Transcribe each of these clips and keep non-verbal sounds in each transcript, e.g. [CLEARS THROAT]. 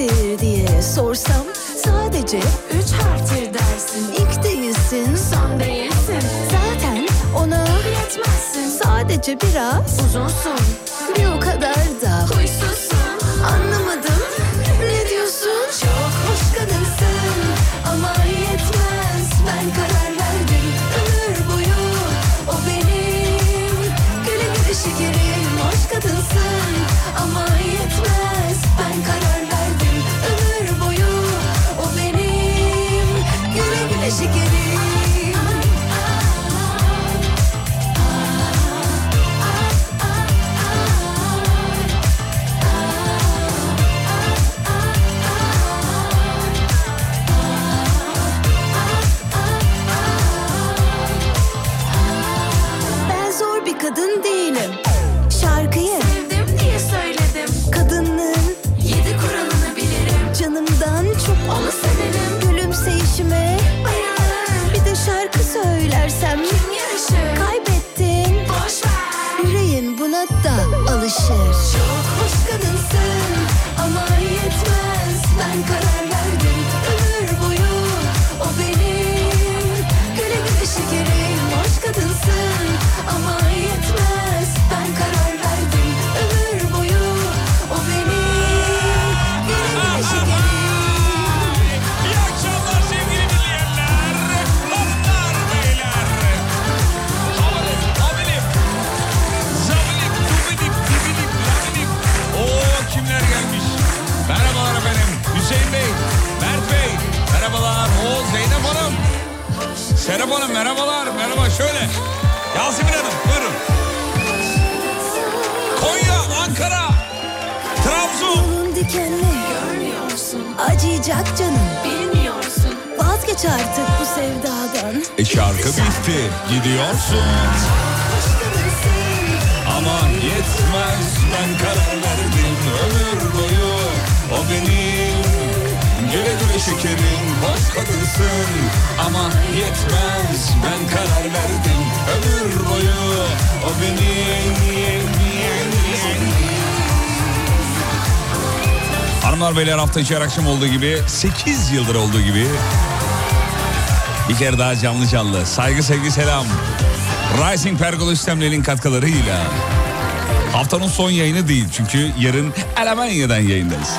nedir diye sorsam sadece Üç harftir dersin. İlk değilsin Son değilsin. Zaten ona Yetmezsin. Sadece biraz Uzunsun. Bir o kadar da Huysuzsun. Anlamadım Serap Hanım merhabalar. Merhaba şöyle. Yasemin Hanım buyurun. Konya, Ankara, Trabzon. Yolun dikenli Görmüyorsun acıyacak canım Bilmiyorsun Vazgeç artık bu sevdadan E şarkı bitti. Gidiyorsun. Aman yetmez ben karar verdim ömür boyu o benim Güle güle şekerim hoş kadınsın. Ama yetmez ben karar verdim. Ömür boyu o benim Hanımlar beyler hafta içi akşam olduğu gibi 8 yıldır olduğu gibi bir kere daha canlı canlı. Saygı sevgi selam. Rising Pergola sistemlerinin katkılarıyla. Haftanın son yayını değil çünkü yarın Almanya'dan yayındayız.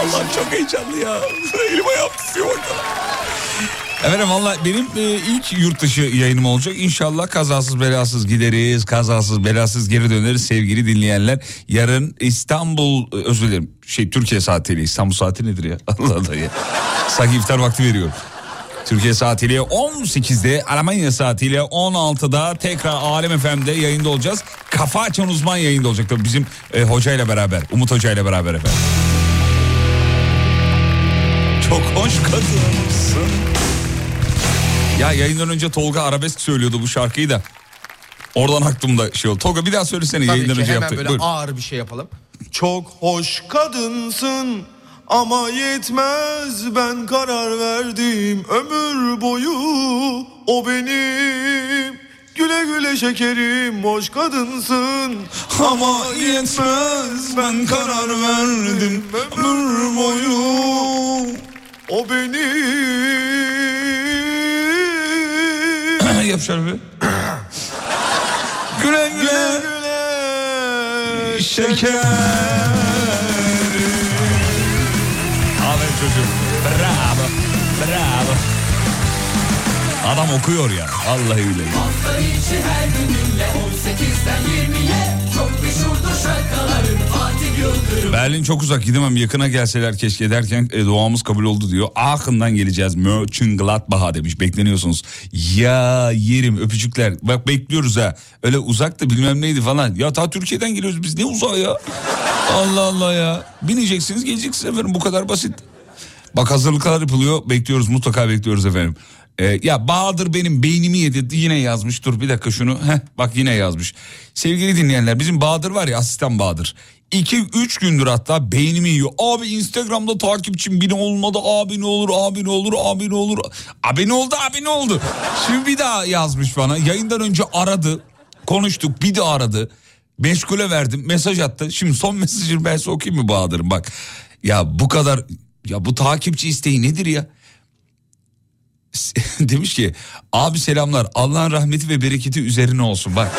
Allah'ım çok heyecanlı ya. Elim ayağım tutuyor bakalım. Efendim valla benim e, ilk yurt dışı yayınım olacak. İnşallah kazasız belasız gideriz. Kazasız belasız geri döneriz sevgili dinleyenler. Yarın İstanbul e, özür dilerim. Şey Türkiye saatiyle İstanbul saati nedir ya? [LAUGHS] Allah Allah ya. Sanki iftar vakti veriyorum. Türkiye saatiyle 18'de Almanya saatiyle 16'da tekrar Alem FM'de yayında olacağız. Kafa açan uzman yayında olacak tabii bizim e, hocayla beraber. Umut hocayla beraber efendim. Çok hoş kadınsın. Ya yayından önce Tolga arabesk söylüyordu bu şarkıyı da. Oradan aklımda şey oldu. Tolga bir daha söylesene Tabii yayından ki önce hemen yaptık. böyle Buyur. ağır bir şey yapalım. Çok hoş kadınsın ama yetmez ben karar verdim ömür boyu o benim güle güle şekerim hoş kadınsın ama yetmez ben karar verdim ömür boyu o benim Yap şöyle bir. güle güle. güle güle şeker. Aferin çocuğum. Bravo. Bravo. Adam okuyor ya. Vallahi billahi. Hafta içi her gününle 18'den 20'ye Çok meşhurdur şarkıların Fatih Yıldırım Berlin çok uzak gidemem yakına gelseler keşke derken e, duamız kabul oldu diyor. Aachen'dan geleceğiz Mönchengladbach'a demiş bekleniyorsunuz. Ya yerim öpücükler bak bekliyoruz ha. Öyle uzak da bilmem neydi falan. Ya ta Türkiye'den geliyoruz biz ne uzağı ya. Allah Allah ya. Bineceksiniz geleceksiniz efendim bu kadar basit. Bak hazırlıklar yapılıyor bekliyoruz mutlaka bekliyoruz efendim. Ee, ya Bahadır benim beynimi yedi yine yazmış dur bir dakika şunu Heh, bak yine yazmış. Sevgili dinleyenler bizim Bahadır var ya asistan Bahadır. 2-3 gündür hatta beynimi yiyor. Abi Instagram'da takipçim bini olmadı abi ne olur abi ne olur abi ne olur. Abi ne oldu abi ne oldu. Şimdi bir daha yazmış bana yayından önce aradı konuştuk bir daha aradı. Meşgule verdim mesaj attı. Şimdi son [LAUGHS] mesajını ben size okuyayım mı Bahadır'ım bak. Ya bu kadar ya bu takipçi isteği nedir ya? [LAUGHS] Demiş ki abi selamlar Allah'ın rahmeti ve bereketi üzerine olsun bak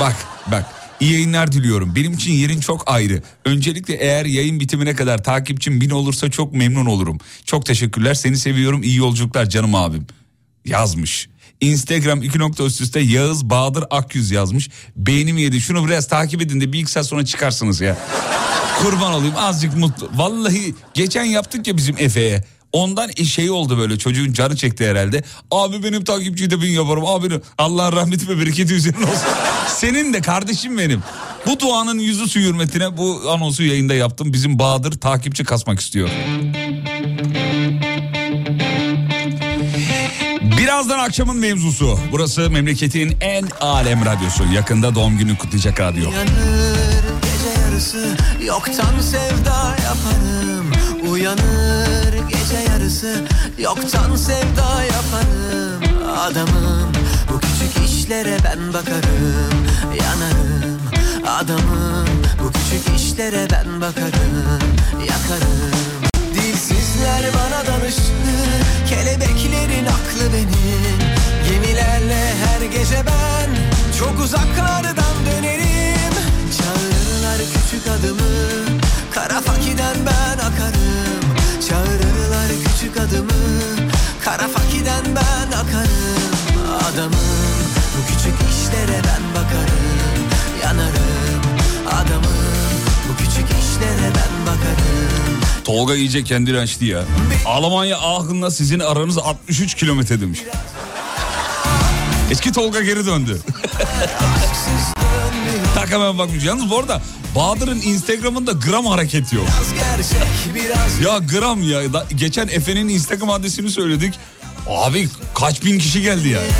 bak bak iyi yayınlar diliyorum benim için yerin çok ayrı öncelikle eğer yayın bitimine kadar takipçim bin olursa çok memnun olurum çok teşekkürler seni seviyorum iyi yolculuklar canım abim yazmış. Instagram iki nokta üst üste Yağız Bahadır Akyüz yazmış. Beynim yedi. Şunu biraz takip edin de bir iki saat sonra çıkarsınız ya. Kurban olayım azıcık mutlu. Vallahi geçen yaptık ya bizim Efe'ye. Ondan şey oldu böyle çocuğun canı çekti herhalde. Abi benim takipçiyi de bin yaparım. Abi Allah'ın rahmeti ve bereketi üzerine olsun. [LAUGHS] Senin de kardeşim benim. Bu duanın yüzü su hürmetine bu anonsu yayında yaptım. Bizim Bahadır takipçi kasmak istiyor. Birazdan akşamın mevzusu. Burası memleketin en alem radyosu. Yakında doğum günü kutlayacak radyo. Uyanır gece yarısı yoktan sevda yaparım Uyanır gece yarısı yoktan sevda yaparım Adamım. Bu küçük işlere ben bakarım Yanarım adamım. Bu küçük işlere ben bakarım Yakarım. Dilsizler bana danıştı Kelebeklerin aklı benim. Gemilerle her gece ben Çok uzaklardan dönerim. Çağırırlar küçük adımı Kara fakiden ben akarım Çağırırlar küçük adımı Kara fakiden ben akarım Adamım bu küçük işlere ben bakarım Yanarım Adamım bu küçük işlere ben bakarım Tolga iyice kendini açtı ya. Almanya Aachen'la sizin aranız 63 kilometre demiş. Eski Tolga geri döndü. [LAUGHS] tak hemen bakmış. Yalnız bu arada Bahadır'ın Instagram'ında gram hareket yok. Ya gram ya. Geçen Efe'nin Instagram adresini söyledik. Abi kaç bin kişi geldi ya. [LAUGHS]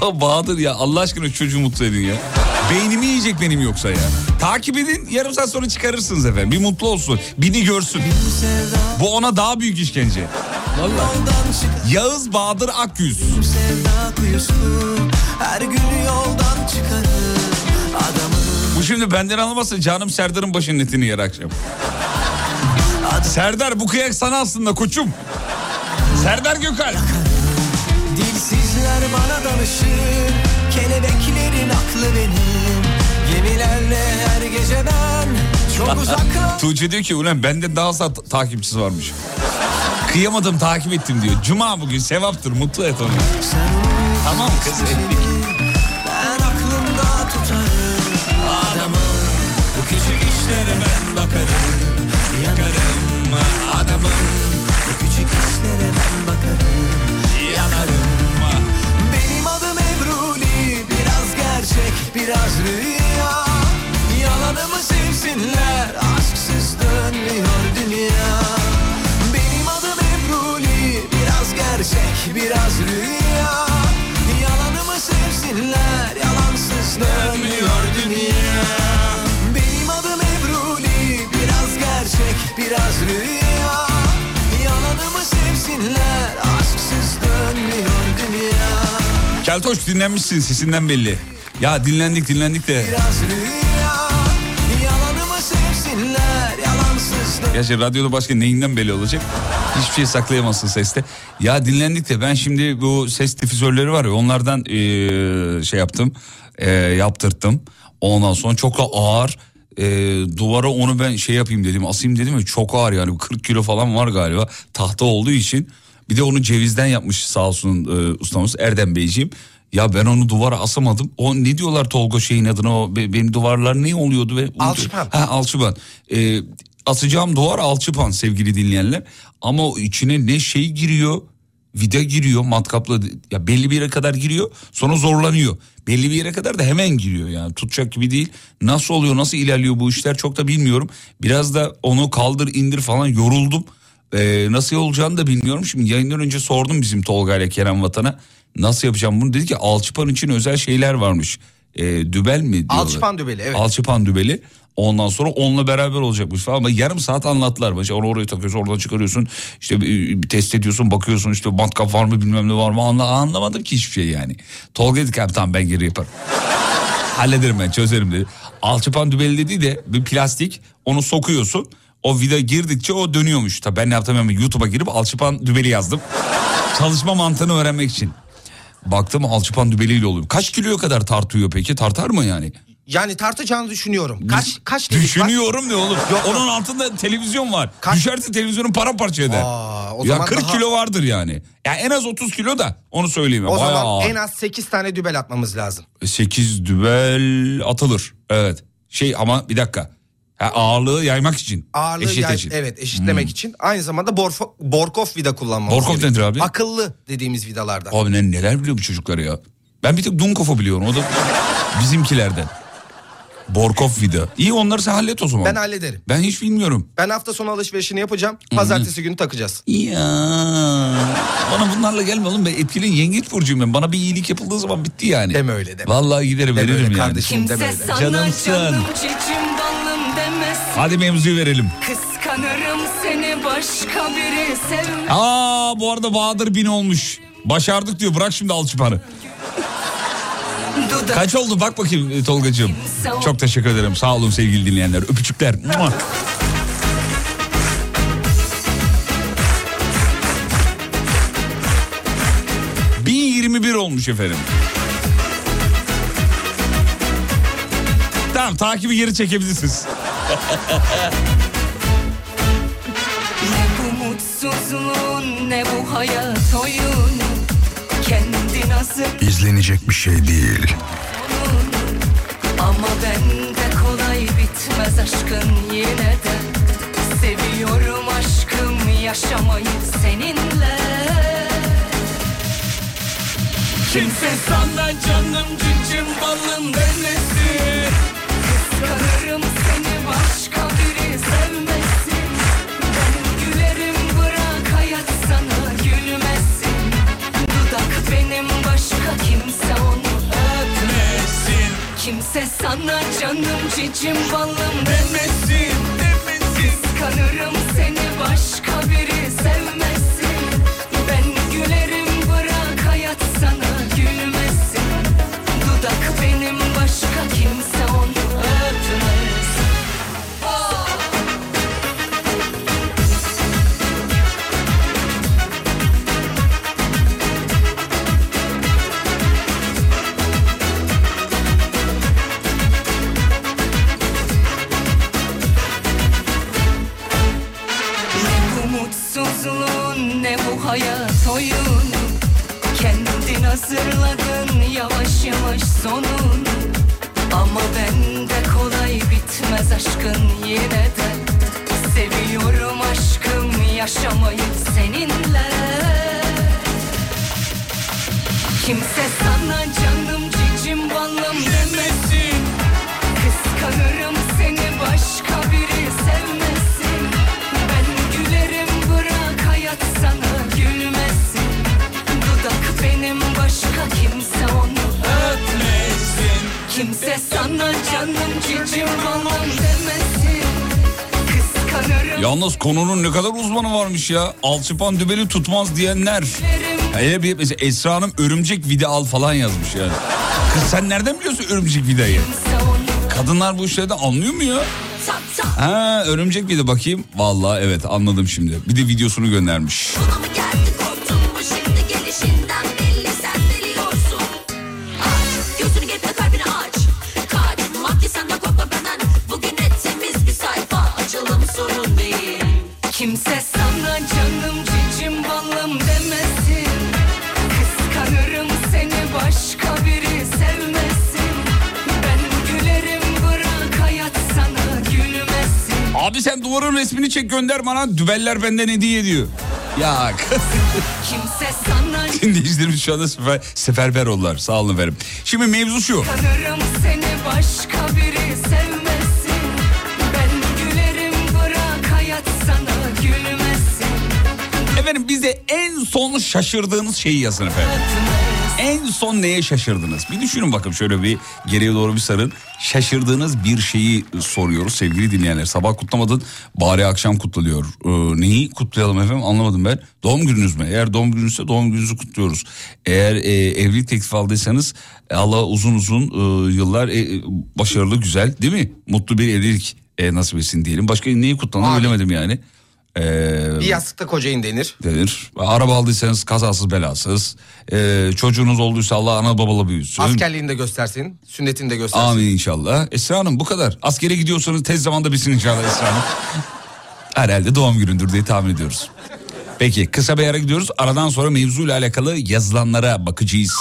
Ba- Bahadır ya Allah aşkına çocuğu mutlu edin ya. Beynimi yiyecek benim yoksa ya. Takip edin yarım saat sonra çıkarırsınız efendim. Bir mutlu olsun. Bini görsün. Bu ona daha büyük işkence. Çıkar Yağız Bahadır Akyüz. Kuyusu Her gün yoldan çıkarım Adamım Bu şimdi benden anlamazsa canım Serdar'ın başının etini yer akşam. Serdar bu kıyak sana aslında koçum. Serdar Gökal. Dilsizler bana danışır Kelebeklerin aklı benim Gemilerle her gece ben Çok uzaklar Tuğçe diyor ki ulan bende daha az ta- takipçisi varmış. Kıyamadım takip ettim diyor. Cuma bugün sevaptır mutlu et onu. Tamam kız ettik. Keltoş dinlenmişsin sesinden belli. Ya dinlendik dinlendik de. Gerçi radyoda başka neyinden belli olacak? Hiçbir şey saklayamazsın seste. Ya dinlendik de ben şimdi bu ses difüzörleri var ya onlardan eee, şey yaptım. eee, yaptırttım. Ondan sonra çok da ağır. eee, duvara onu ben şey yapayım dedim asayım dedim ya çok ağır yani 40 kilo falan var galiba tahta olduğu için bir de onu cevizden yapmış sağ olsun eee, ustamız Erdem Beyciğim ya ben onu duvara asamadım. O ne diyorlar Tolga şeyin adına o be- benim duvarlar ne oluyordu ve Alçıpan. Ha alçıpan. Ee, asacağım duvar alçıpan sevgili dinleyenler. Ama o içine ne şey giriyor vida giriyor matkapla ya belli bir yere kadar giriyor sonra zorlanıyor. Belli bir yere kadar da hemen giriyor yani tutacak gibi değil. Nasıl oluyor nasıl ilerliyor bu işler çok da bilmiyorum. Biraz da onu kaldır indir falan yoruldum. Ee, nasıl olacağını da bilmiyorum. Şimdi yayından önce sordum bizim Tolga ile Kerem Vatan'a. Nasıl yapacağım bunu dedi ki alçıpan için özel şeyler varmış. Ee, dübel mi diyorlar? Alçıpan dübeli, evet. Alçıpan dübeli. Ondan sonra onunla beraber olacakmış falan ama yarım saat anlattılar. Mesela onu oraya takıyorsun oradan çıkarıyorsun işte bir, bir test ediyorsun bakıyorsun işte matkap var mı bilmem ne var mı Anla, anlamadım ki hiçbir şey yani. Tolga dedi ki "Abi tamam ben geri yaparım. [LAUGHS] Hallederim ben çözerim dedi. Alçıpan dübeli dediği de bir plastik onu sokuyorsun. O vida girdikçe o dönüyormuş. Tabii ben ne yaptım hemen YouTube'a girip alçıpan dübeli yazdım. Çalışma mantığını öğrenmek için. Baktım alçıpan dübeliyle oluyor. Kaç kiloya kadar tartıyor peki? Tartar mı yani? Yani tartacağını düşünüyorum. Kaç kaç dedik? Düşünüyorum ne oğlum? Yok, Onun yok. altında televizyon var. Kaç- Düşerse televizyonun paramparça eder. Aa, o ya zaman 40 daha- kilo vardır yani. Yani en az 30 kilo da onu söyleyeyim. O Bayağı zaman ağır. en az 8 tane dübel atmamız lazım. 8 dübel atılır. Evet. Şey ama bir dakika. Ha, ağırlığı yaymak için. Ağırlığı Eşit yay- eşit. evet eşitlemek için. Aynı zamanda Borfo, Borkov vida kullanmamız Borkov nedir abi? Akıllı dediğimiz vidalardan. Abi ne, neler biliyor bu çocuklar ya. Ben bir tek Dunkov'u biliyorum. O da bizimkilerden. Borkov vida. İyi onları sen hallet o zaman. Ben hallederim. Ben hiç bilmiyorum. Ben hafta sonu alışverişini yapacağım. Pazartesi günü takacağız. Ya bana bunlarla gelme oğlum ben etkili yengeç burcuyum ben. Bana bir iyilik yapıldığı zaman bitti yani. Deme öyle deme. Vallahi giderim Deme veririm öyle yani. kardeşim deme Kimse öyle. sana Canımsın. canım demez. Hadi mevzuyu verelim. Kıskanırım seni başka biri sevmez. Aa bu arada Bahadır bin olmuş. Başardık diyor bırak şimdi alçıpanı. Dudak Kaç oldu bak bakayım e, Tolgacığım. Çok teşekkür ederim sağ olun sevgili dinleyenler. Öpücükler. Mua. ...1021 olmuş efendim. Tamam takibi geri çekebilirsiniz. Ne bu mutsuzluğun ne bu hayat oyunu Kendin hazır İzlenecek bir şey değil. Ama bende kolay bitmez aşkın yine de. Seviyorum aşkım yaşamayı seninle. Kimse sana canım cicim balım demesin Alçıpan dübeli tutmaz diyenler. Hele bir mesela Esra Hanım örümcek vida al falan yazmış yani. Kız sen nereden biliyorsun örümcek vidayı? Kadınlar bu işlerden anlıyor mu ya? Ha örümcek vida bakayım. Vallahi evet anladım şimdi. Bir de videosunu göndermiş. Resmini çek gönder bana. Dübeller benden hediye ediyor. Ya [LAUGHS] dinleyicilerimiz şu anda sefer, seferber oldular. Sağ olun efendim. Şimdi mevzu şu. Kanırım seni başka biri sevmesin Ben gülerim bırak hayat sana gülmesin Efendim bize en son şaşırdığınız şeyi yazın efendim. En son neye şaşırdınız? Bir düşünün bakın şöyle bir geriye doğru bir sarın. Şaşırdığınız bir şeyi soruyoruz sevgili dinleyenler. Sabah kutlamadın bari akşam kutlanıyor. Ee, neyi kutlayalım efendim anlamadım ben. Doğum gününüz mü? Eğer doğum gününüzse doğum gününüzü kutluyoruz. Eğer e, evlilik teklifi aldıysanız e, Allah uzun uzun e, yıllar e, başarılı güzel değil mi? Mutlu bir evlilik e, nasip etsin diyelim. Başka neyi kutlanır bilemedim yani. Ee, Bir yastıkta kocayın denir. denir. Araba aldıysanız kazasız belasız. Ee, çocuğunuz olduysa Allah ana babalı büyüsün. Askerliğini de göstersin. Sünnetini de göstersin. Amin inşallah. Esra Hanım bu kadar. Askere gidiyorsanız tez zamanda bitsin inşallah Esra Hanım. [LAUGHS] Herhalde doğum günündür diye tahmin ediyoruz. Peki kısa bir ara gidiyoruz. Aradan sonra mevzuyla alakalı yazılanlara bakacağız.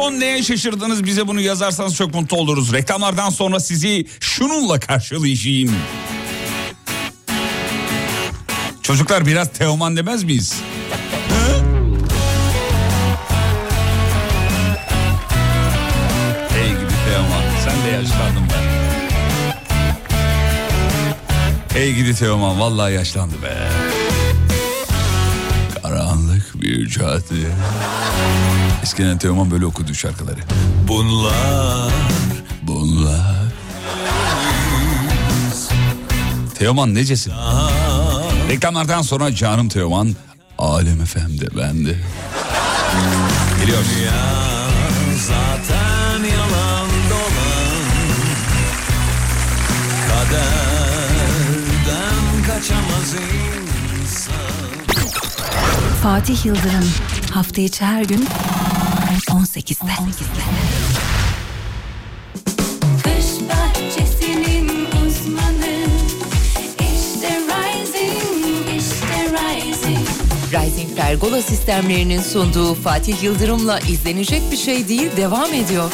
Son neye şaşırdınız bize bunu yazarsanız çok mutlu oluruz. Reklamlardan sonra sizi şununla karşılayacağım. Çocuklar biraz Teoman demez miyiz? Hı? Hey gidi Teoman sen de yaşlandın be. Hey gidi Teoman vallahi yaşlandı be. Karanlık bir cadde. Eskiden Teoman böyle okudu şarkıları. Bunlar Bunlar. Teoman necesin? Reklamlardan sonra canım Teoman. Alem FM'de bende. Geliyor. zaten yalan dolan Kaderden kaçamaz insan Fatih Yıldırım hafta içi her gün 18'de. Kış bahçesinin uzmanı İşte Rising, işte Rising Rising Pergola sistemlerinin sunduğu Fatih Yıldırım'la izlenecek bir şey değil devam ediyor.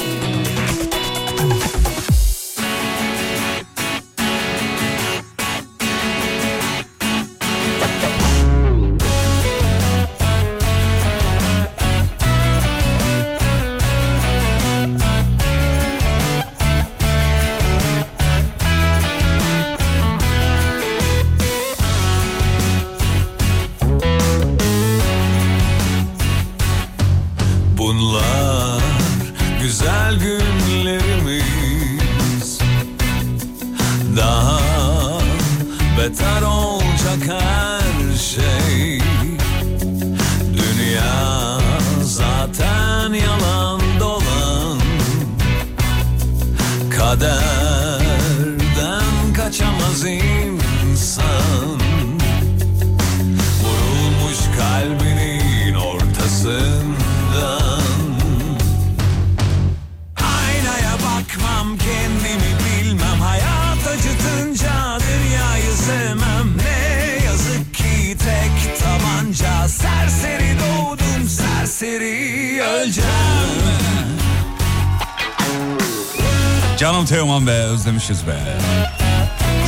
Özlemişiz be.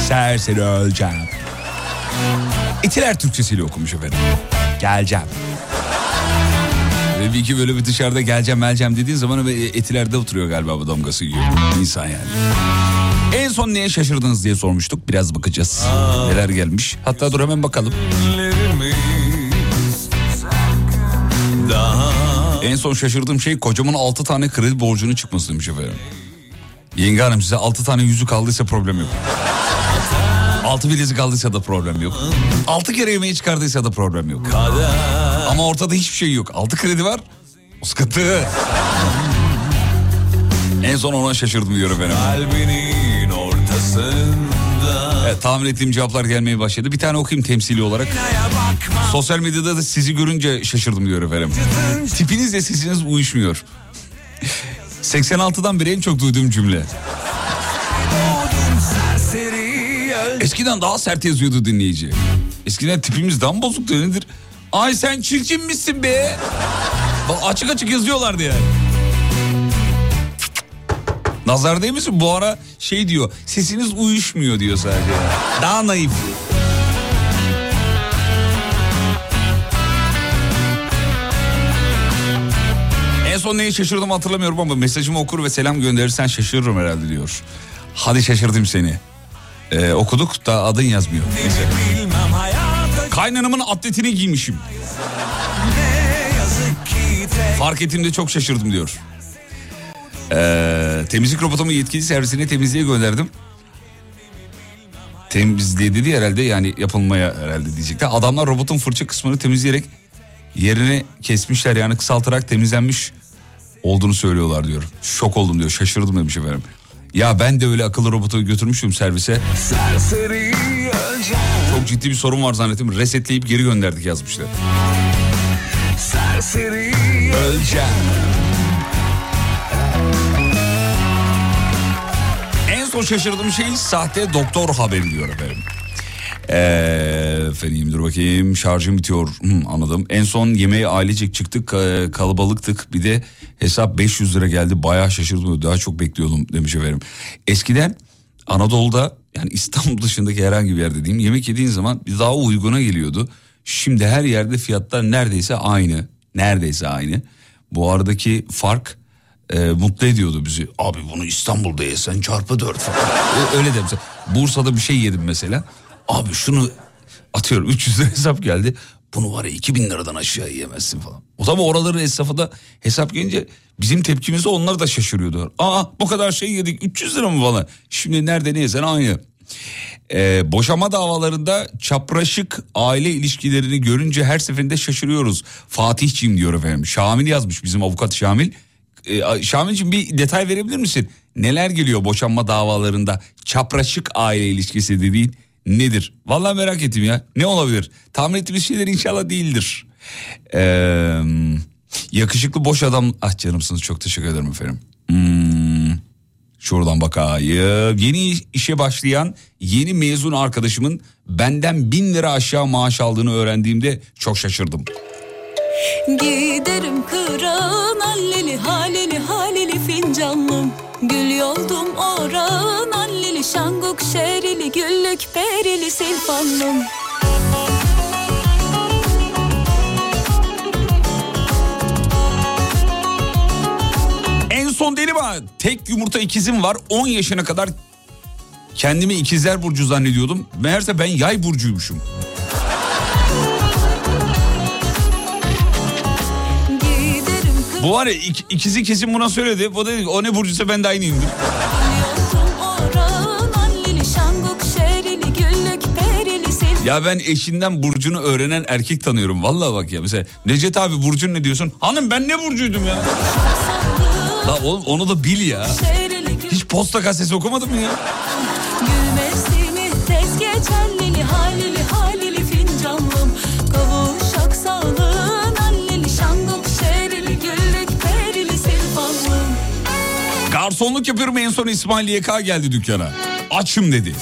Serseri öleceğim. İtiler Türkçesiyle okumuş efendim. Geleceğim. Ve bir iki böyle bir dışarıda geleceğim geleceğim dediğin zaman etilerde oturuyor galiba bu damgası yiyor. İnsan yani. En son neye şaşırdınız diye sormuştuk. Biraz bakacağız. Neler gelmiş. Hatta dur hemen bakalım. En son şaşırdığım şey kocamın 6 tane kredi borcunun çıkması demiş efendim. Yenge hanım size 6 tane yüzük aldıysa problem yok. 6 bilezik aldıysa da problem yok. 6 kere yemeği çıkardıysa da problem yok. Ama ortada hiçbir şey yok. 6 kredi var. O sıkıntı. en son ona şaşırdım diyor efendim. Kalbinin ortasında Evet, tahmin ettiğim cevaplar gelmeye başladı. Bir tane okuyayım temsili olarak. Sosyal medyada da sizi görünce şaşırdım diyor efendim. Tipinizle sesiniz uyuşmuyor. 86'dan beri en çok duyduğum cümle. Eskiden daha sert yazıyordu dinleyici. Eskiden tipimiz daha mı bozuktu nedir? Ay sen çirkin misin be? Açık açık yazıyorlardı yani. Nazar değil misin? Bu ara şey diyor. Sesiniz uyuşmuyor diyor sadece. Daha naif. Son neyi şaşırdım hatırlamıyorum ama mesajımı okur ve selam gönderirsen şaşırırım herhalde diyor. Hadi şaşırdım seni. Ee, okuduk da adın yazmıyor. Neyse. Kaynanamın atletini giymişim. Fark ettiğimde çok şaşırdım diyor. Ee, temizlik robotumu yetkili servisine temizliğe gönderdim. Temizliğe dedi herhalde yani yapılmaya herhalde diyecekti. Adamlar robotun fırça kısmını temizleyerek yerini kesmişler yani kısaltarak temizlenmiş olduğunu söylüyorlar diyor. Şok oldum diyor şaşırdım demiş efendim. Ya ben de öyle akıllı robotu götürmüştüm servise. Çok ciddi bir sorun var zannettim. Resetleyip geri gönderdik yazmışlar. Serseri Öleceğim. En son şaşırdığım şey sahte doktor haberi diyor efendim. Ee, efendim dur bakayım şarjım bitiyor Hmm, anladım. En son yemeğe ailecek çıktık ka- kalabalıktık bir de hesap 500 lira geldi bayağı şaşırdım daha çok bekliyordum demiş efendim. Eskiden Anadolu'da yani İstanbul [LAUGHS] dışındaki herhangi bir yerde diyeyim yemek yediğin zaman daha uyguna geliyordu. Şimdi her yerde fiyatlar neredeyse aynı neredeyse aynı. Bu aradaki fark e, mutlu ediyordu bizi. Abi bunu İstanbul'da yesen çarpı dört Öyle de mesela. Bursa'da bir şey yedim mesela. Abi şunu atıyorum 300 lira hesap geldi. Bunu var ya 2000 liradan aşağı yiyemezsin falan. O zaman oraların esnafı da hesap gelince bizim tepkimize onlar da şaşırıyordu. Aa bu kadar şey yedik 300 lira mı falan. Şimdi nerede ne aynı. Ee, boşama davalarında çapraşık aile ilişkilerini görünce her seferinde şaşırıyoruz. Fatihciğim diyor efendim. Şamil yazmış bizim avukat Şamil. Ee, Şamilciğim bir detay verebilir misin? Neler geliyor boşanma davalarında çapraşık aile ilişkisi dediğin nedir? Vallahi merak ettim ya. Ne olabilir? Tahmin ettiğimiz şeyler inşallah değildir. Ee, yakışıklı boş adam. Ah canımsınız çok teşekkür ederim efendim. Hmm. Şuradan bakayım. Yeni işe başlayan yeni mezun arkadaşımın benden bin lira aşağı maaş aldığını öğrendiğimde çok şaşırdım. Giderim kırağın alleli haleli haleli fincanlım Gül yoldum orağın alleli şanguk şerili güllük perili silfanlım En son dedim ha tek yumurta ikizim var 10 yaşına kadar kendimi ikizler burcu zannediyordum. Meğerse ben yay burcuymuşum. Bu var ya ik- ikizi kesin buna söyledi. O da dedi ki, o ne burcuysa ben de aynıyımdır. Ya ben eşinden burcunu öğrenen erkek tanıyorum. Vallahi bak ya mesela Necdet abi burcun ne diyorsun? Hanım ben ne burcuydum ya? La oğlum onu da bil ya. Hiç posta gazetesi okumadın mı ya? Garsonluk yapıyorum en son İsmail YK geldi dükkana. Açım dedi.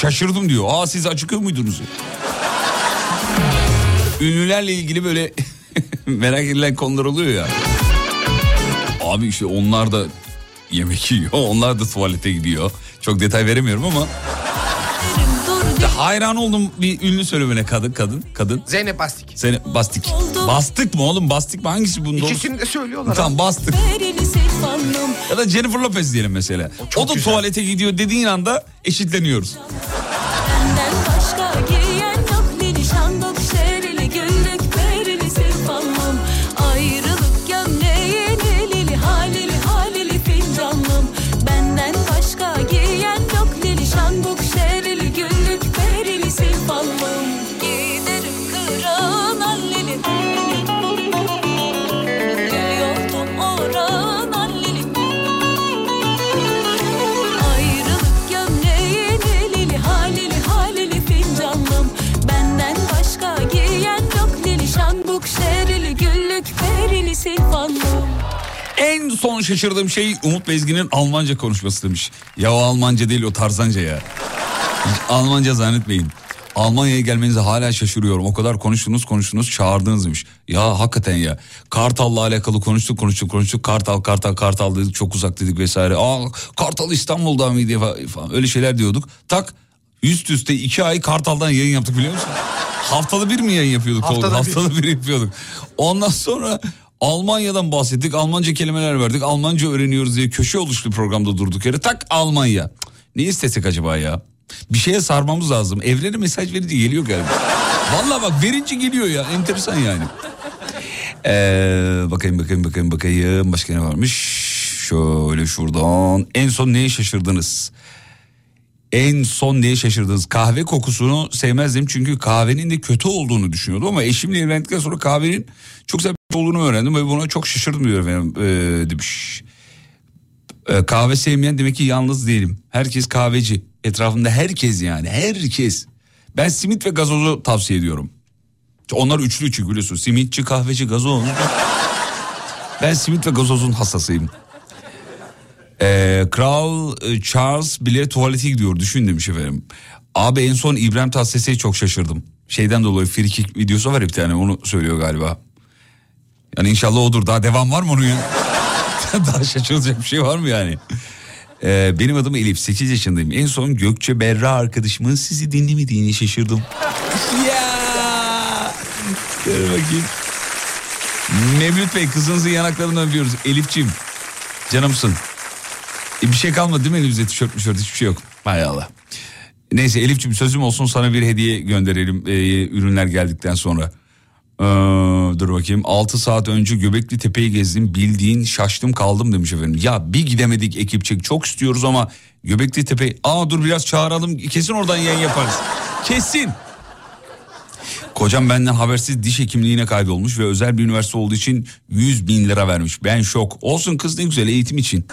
Şaşırdım diyor. Aa siz acıkıyor muydunuz? Ünlülerle ilgili böyle [LAUGHS] merak edilen konular oluyor ya. Abi işte onlar da yemek yiyor. Onlar da tuvalete gidiyor. Çok detay veremiyorum ama hayran oldum bir ünlü söylemene kadın kadın kadın. Zeynep Bastik. Seni bastik. Bastık mı oğlum bastık mı hangisi bunun? İkisini de söylüyorlar. Tamam bastık. perili silfanlım Ya da Jennifer Lopez diyelim mesela. çok O da güzel. tuvalete gidiyor dediğin anda eşitleniyoruz. Son şaşırdığım şey Umut Bezgin'in Almanca konuşması demiş. Ya o Almanca değil o Tarzanca ya. Hiç Almanca zannetmeyin. Almanya'ya gelmenize hala şaşırıyorum. O kadar konuştunuz konuştunuz çağırdınız demiş. Ya hakikaten ya. Kartal'la alakalı konuştuk konuştuk konuştuk. Kartal Kartal Kartal dedik çok uzak dedik vesaire. Aa Kartal İstanbul'da mıydı fa- falan öyle şeyler diyorduk. Tak üst üste iki ay Kartal'dan yayın yaptık biliyor musun? Haftada bir mi yayın yapıyorduk? Haftada Haftada, bir. Haftada bir yapıyorduk. Ondan sonra Almanya'dan bahsettik. Almanca kelimeler verdik. Almanca öğreniyoruz diye köşe oluştu programda durduk yere. Tak Almanya. Ne istesek acaba ya? Bir şeye sarmamız lazım. Evrene mesaj verince geliyor galiba. Vallahi bak verince geliyor ya. Enteresan yani. Ee, bakayım bakayım bakayım bakayım. Başka ne varmış? Şöyle şuradan. En son neye şaşırdınız? En son neye şaşırdınız? Kahve kokusunu sevmezdim çünkü kahvenin de kötü olduğunu düşünüyordum ama eşimle evlendikten sonra kahvenin çok güzel olduğunu öğrendim ve buna çok şaşırdım diyor efendim ee, demiş. Ee, kahve sevmeyen demek ki yalnız değilim. Herkes kahveci. Etrafımda herkes yani herkes. Ben simit ve gazozu tavsiye ediyorum. Onlar üçlü çünkü biliyorsun. Simitçi, kahveci, gazoz. ben simit ve gazozun hassasıyım. Ee, Kral e, Charles bile tuvalete gidiyor düşün demiş efendim. Abi en son İbrahim Tatlıses'e çok şaşırdım. Şeyden dolayı frikik videosu var ya bir tane onu söylüyor galiba. Yani inşallah odur. Daha devam var mı onun? [LAUGHS] Daha şaşıracak bir şey var mı yani? Ee, benim adım Elif 8 yaşındayım. En son Gökçe Berra arkadaşımın sizi dinlemediğini şaşırdım. ya. Dur bakayım. Mevlüt Bey kızınızın yanaklarından öpüyoruz. Elifçim canımsın. E, bir şey kalmadı değil mi elimizde tişört tişört hiçbir şey yok. Hay Allah. Neyse Elifçim sözüm olsun sana bir hediye gönderelim e, ürünler geldikten sonra. Ee, dur bakayım 6 saat önce Göbekli Tepe'yi gezdim bildiğin şaştım kaldım demiş efendim. Ya bir gidemedik ekipçek çok istiyoruz ama Göbekli Tepe aa dur biraz çağıralım kesin oradan yayın yaparız. Kesin. Kocam benden habersiz diş hekimliğine kaydolmuş ve özel bir üniversite olduğu için 100 bin lira vermiş. Ben şok. Olsun kız ne güzel eğitim için.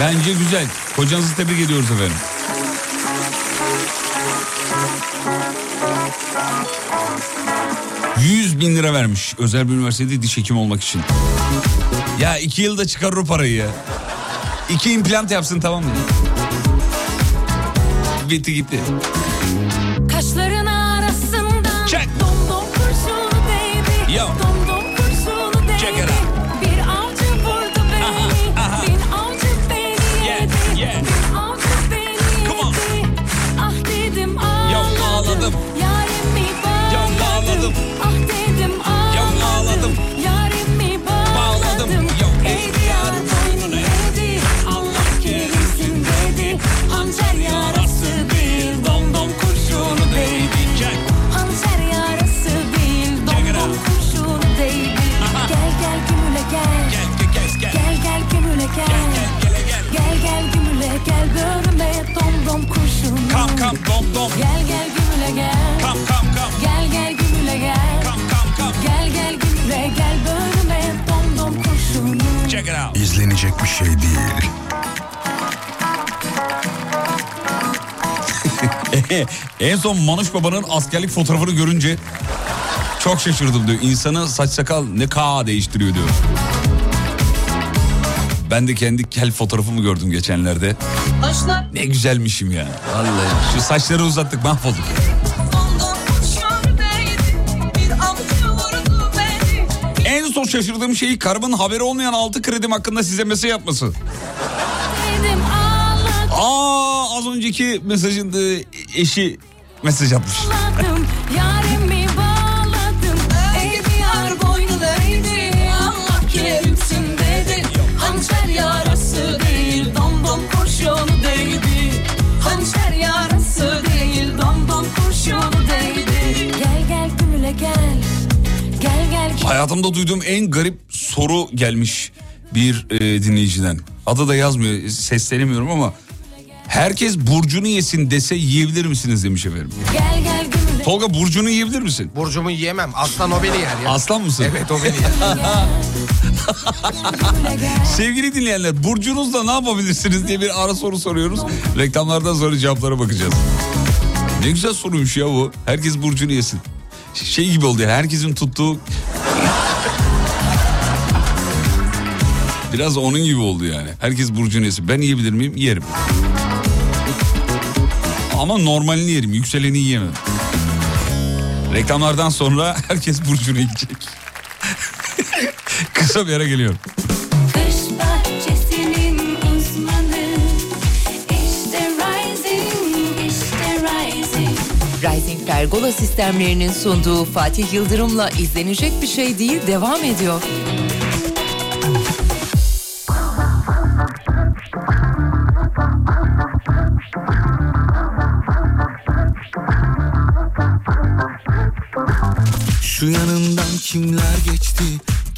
Bence güzel. Kocanızı tebrik ediyoruz efendim. Yüz bin lira vermiş özel bir üniversitede diş hekimi olmak için. Ya iki yılda çıkarır o parayı ya. İki implant yapsın tamam mı? Bitti gitti. Kaşların Yo. Check it out. İzlenecek bir şey değil. [LAUGHS] en son Manuş Baba'nın askerlik fotoğrafını görünce çok şaşırdım diyor. İnsanı saç sakal ne ka değiştiriyor diyor. Ben de kendi kel fotoğrafımı gördüm geçenlerde. Ne güzelmişim ya. Vallahi şu saçları uzattık mahvolduk. Son şaşırdığım şey karımın haberi olmayan altı kredim hakkında size mesaj ağladım. Aa az önceki mesajın e, eşi mesaj atmış. Hayatımda duyduğum en garip soru gelmiş bir e, dinleyiciden. Adı da yazmıyor, seslenemiyorum ama herkes burcunu yesin dese yiyebilir misiniz demiş efendim. gel gel Tolga burcunu yiyebilir misin? Burcumu yiyemem. Aslan o beni yer ya. Aslan mısın? Evet o beni yer. [LAUGHS] Sevgili dinleyenler burcunuzla ne yapabilirsiniz diye bir ara soru soruyoruz. Reklamlardan sonra cevaplara bakacağız. Ne güzel soruymuş ya bu. Herkes burcunu yesin. Şey gibi oldu ya herkesin tuttuğu... Biraz onun gibi oldu yani. Herkes burcunu yesin. Ben yiyebilir miyim? Yerim. Ama normalini yerim. Yükseleni yiyemem. Reklamlardan sonra [LAUGHS] herkes burcunu yiyecek. [LAUGHS] Kısa bir ara geliyorum. Uzmanı İşte Rising, işte Rising Rising Pergola sistemlerinin sunduğu Fatih Yıldırım'la izlenecek bir şey değil devam ediyor.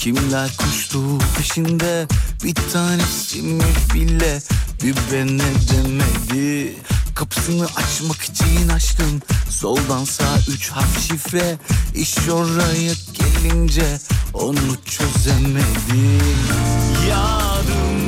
Kimler koştu peşinde? Bir tanesi mi bile? Bir bana demedi? Kapısını açmak için açtım. Soldan sağ üç harf şifre. İş oraya gelince Onu çözemedim. Yağdım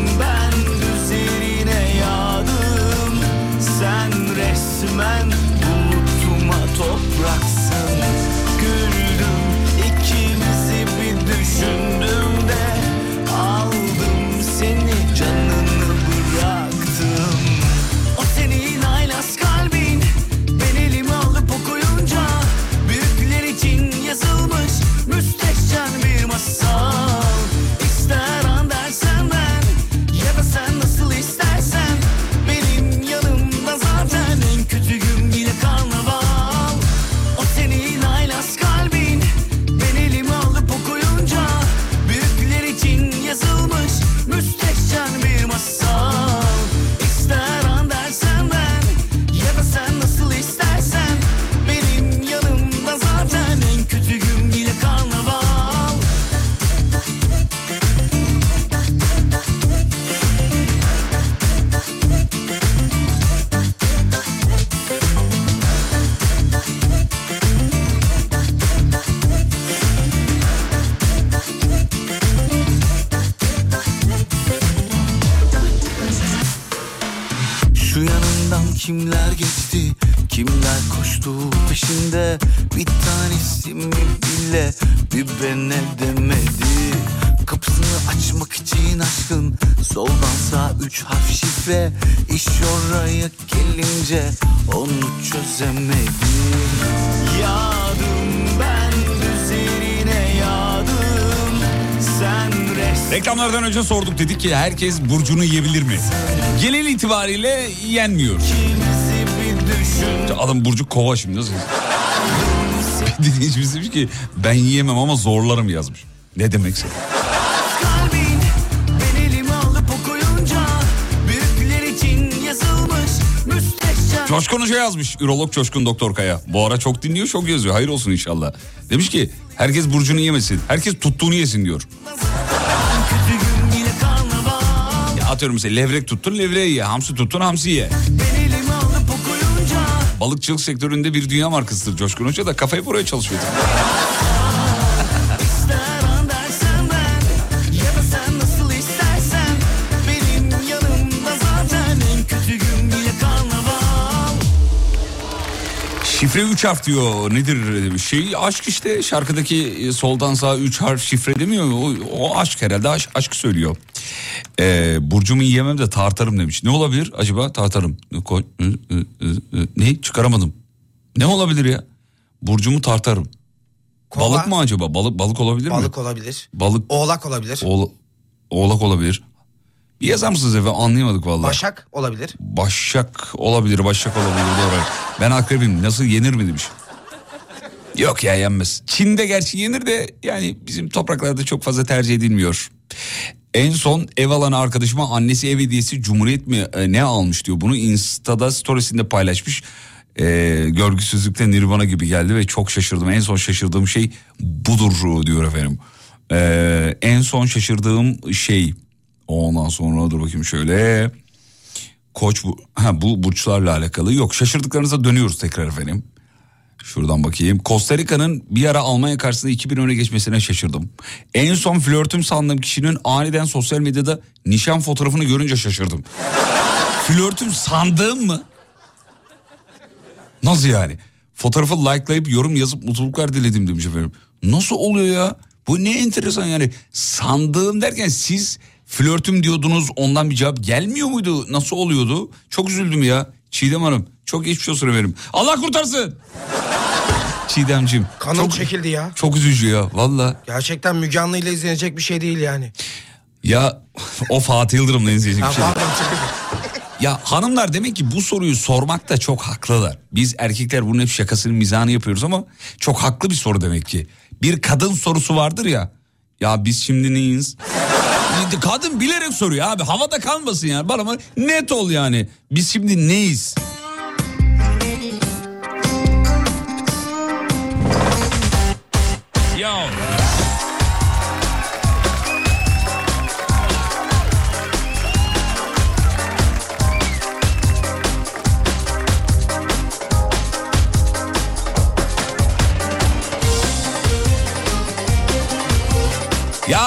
için aşkın Soldan sağ üç harf şifre İş oraya gelince Onu çözemedim Yağdım ben üzerine yağdım Sen resmen Reklamlardan önce sorduk dedik ki herkes burcunu yiyebilir mi? Genel itibariyle yenmiyor. Adam burcu kova şimdi nasıl? Dinleyicimiz demiş ki ben yiyemem ama zorlarım yazmış. Ne demekse. Müstehcen Coşkun Hoca yazmış. Ürolog Coşkun Doktor Kaya. Bu ara çok dinliyor çok yazıyor. Hayır olsun inşallah. Demiş ki herkes burcunu yemesin. Herkes tuttuğunu yesin diyor. Ya atıyorum mesela levrek tuttun levreği ye. Hamsi tuttun hamsi ye. Balıkçılık sektöründe bir dünya markasıdır Coşkun Hoca da kafayı buraya çalışıyor. Şifre 3 harf diyor. Nedir. Şey aşk işte şarkıdaki e, soldan sağa 3 harf şifre demiyor mu? O, o aşk herhalde aşk, aşk söylüyor. Ee, burcumu yiyemem de tartarım demiş. Ne olabilir acaba tartarım? Ne çıkaramadım. Ne olabilir ya? Burcumu tartarım. Kova. Balık mı acaba? Balık balık olabilir mi? Balık olabilir. Balık Oğlak olabilir. oğla- oğlak olabilir. Bir yazar mısınız efendim? Anlayamadık vallahi. Başak olabilir. Başak olabilir, başak olabilir doğru. Ben akrebim nasıl yenir mi demiş. Yok ya yenmez. Çin'de gerçi yenir de yani bizim topraklarda çok fazla tercih edilmiyor. En son ev alan arkadaşıma annesi ev hediyesi Cumhuriyet mi e, ne almış diyor. Bunu Insta'da storiesinde paylaşmış. E, görgüsüzlükte Nirvana gibi geldi ve çok şaşırdım. En son şaşırdığım şey budur diyor efendim. E, en son şaşırdığım şey ondan sonra dur bakayım şöyle. Koç bu, ha, bu burçlarla alakalı yok. Şaşırdıklarınıza dönüyoruz tekrar efendim. Şuradan bakayım. Costa Rica'nın bir ara Almanya karşısında 2000 öne geçmesine şaşırdım. En son flörtüm sandığım kişinin aniden sosyal medyada nişan fotoğrafını görünce şaşırdım. flörtüm sandığım mı? Nasıl yani? Fotoğrafı likelayıp yorum yazıp mutluluklar diledim demiş efendim. Nasıl oluyor ya? Bu ne enteresan yani. Sandığım derken siz flörtüm diyordunuz ondan bir cevap gelmiyor muydu? Nasıl oluyordu? Çok üzüldüm ya. Çiğdem Hanım çok geçmiş olsun efendim. Allah kurtarsın. [LAUGHS] Çiğdemciğim. Kanım çok, çekildi ya. çok üzücü ya valla. Gerçekten Müge Anlı ile izlenecek bir şey değil yani. Ya [LAUGHS] o Fatih Yıldırım'la izleyecek Ha, bir şey. değil. Ya hanımlar demek ki bu soruyu sormakta çok haklılar. Biz erkekler bunun hep şakasını mizahını yapıyoruz ama çok haklı bir soru demek ki. Bir kadın sorusu vardır ya. Ya biz şimdi neyiz? Kadın bilerek soruyor abi havada kalmasın yani. Bana mı net ol yani. Biz şimdi neyiz? Yo.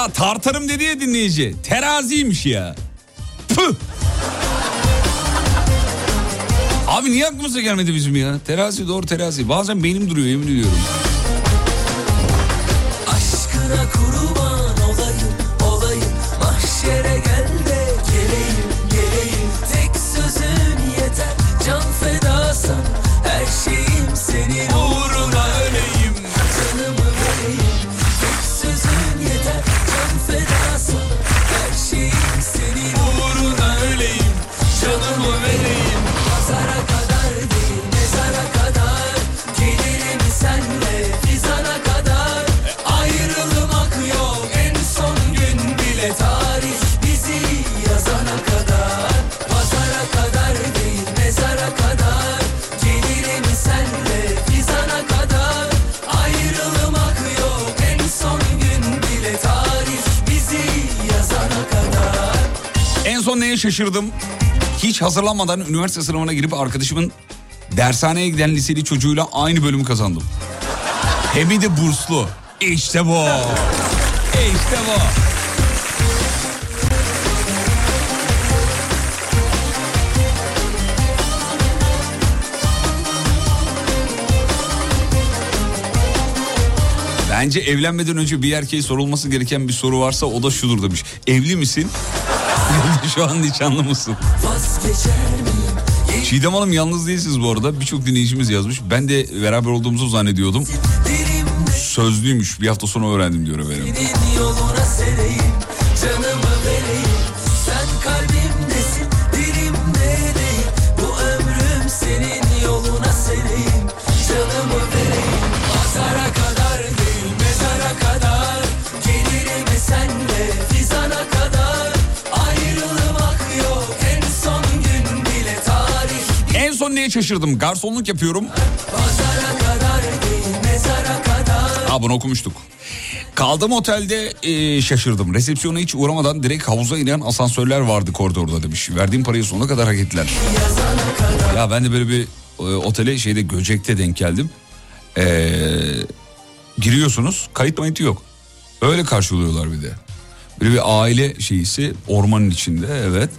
Tartarım dedi ya dinleyici. Teraziymiş ya. Püh. Abi niye aklımıza gelmedi bizim ya? Terazi doğru terazi. Bazen beynim duruyor yemin ediyorum. Neye şaşırdım? Hiç hazırlanmadan üniversite sınavına girip arkadaşımın dershaneye giden liseli çocuğuyla aynı bölümü kazandım. Hem de burslu. İşte bu. İşte bu. Bence evlenmeden önce bir erkeğe sorulması gereken bir soru varsa o da şudur demiş. Evli misin? Şu an nişanlı mısın? Çiğdem Hanım yalnız değilsiniz bu arada. Birçok dinleyicimiz yazmış. Ben de beraber olduğumuzu zannediyordum. Sözlüymüş. Bir hafta sonra öğrendim diyor efendim. Canımı şaşırdım? Garsonluk yapıyorum. Ha bunu okumuştuk. Kaldığım otelde e, şaşırdım. Resepsiyona hiç uğramadan direkt havuza inen asansörler vardı koridorda demiş. Verdiğim parayı sonuna kadar hak ettiler. Ya ben de böyle bir e, otele şeyde Göcek'te denk geldim. E, giriyorsunuz kayıt mayıtı yok. Öyle karşılıyorlar bir de. Böyle bir aile şeyisi ormanın içinde evet.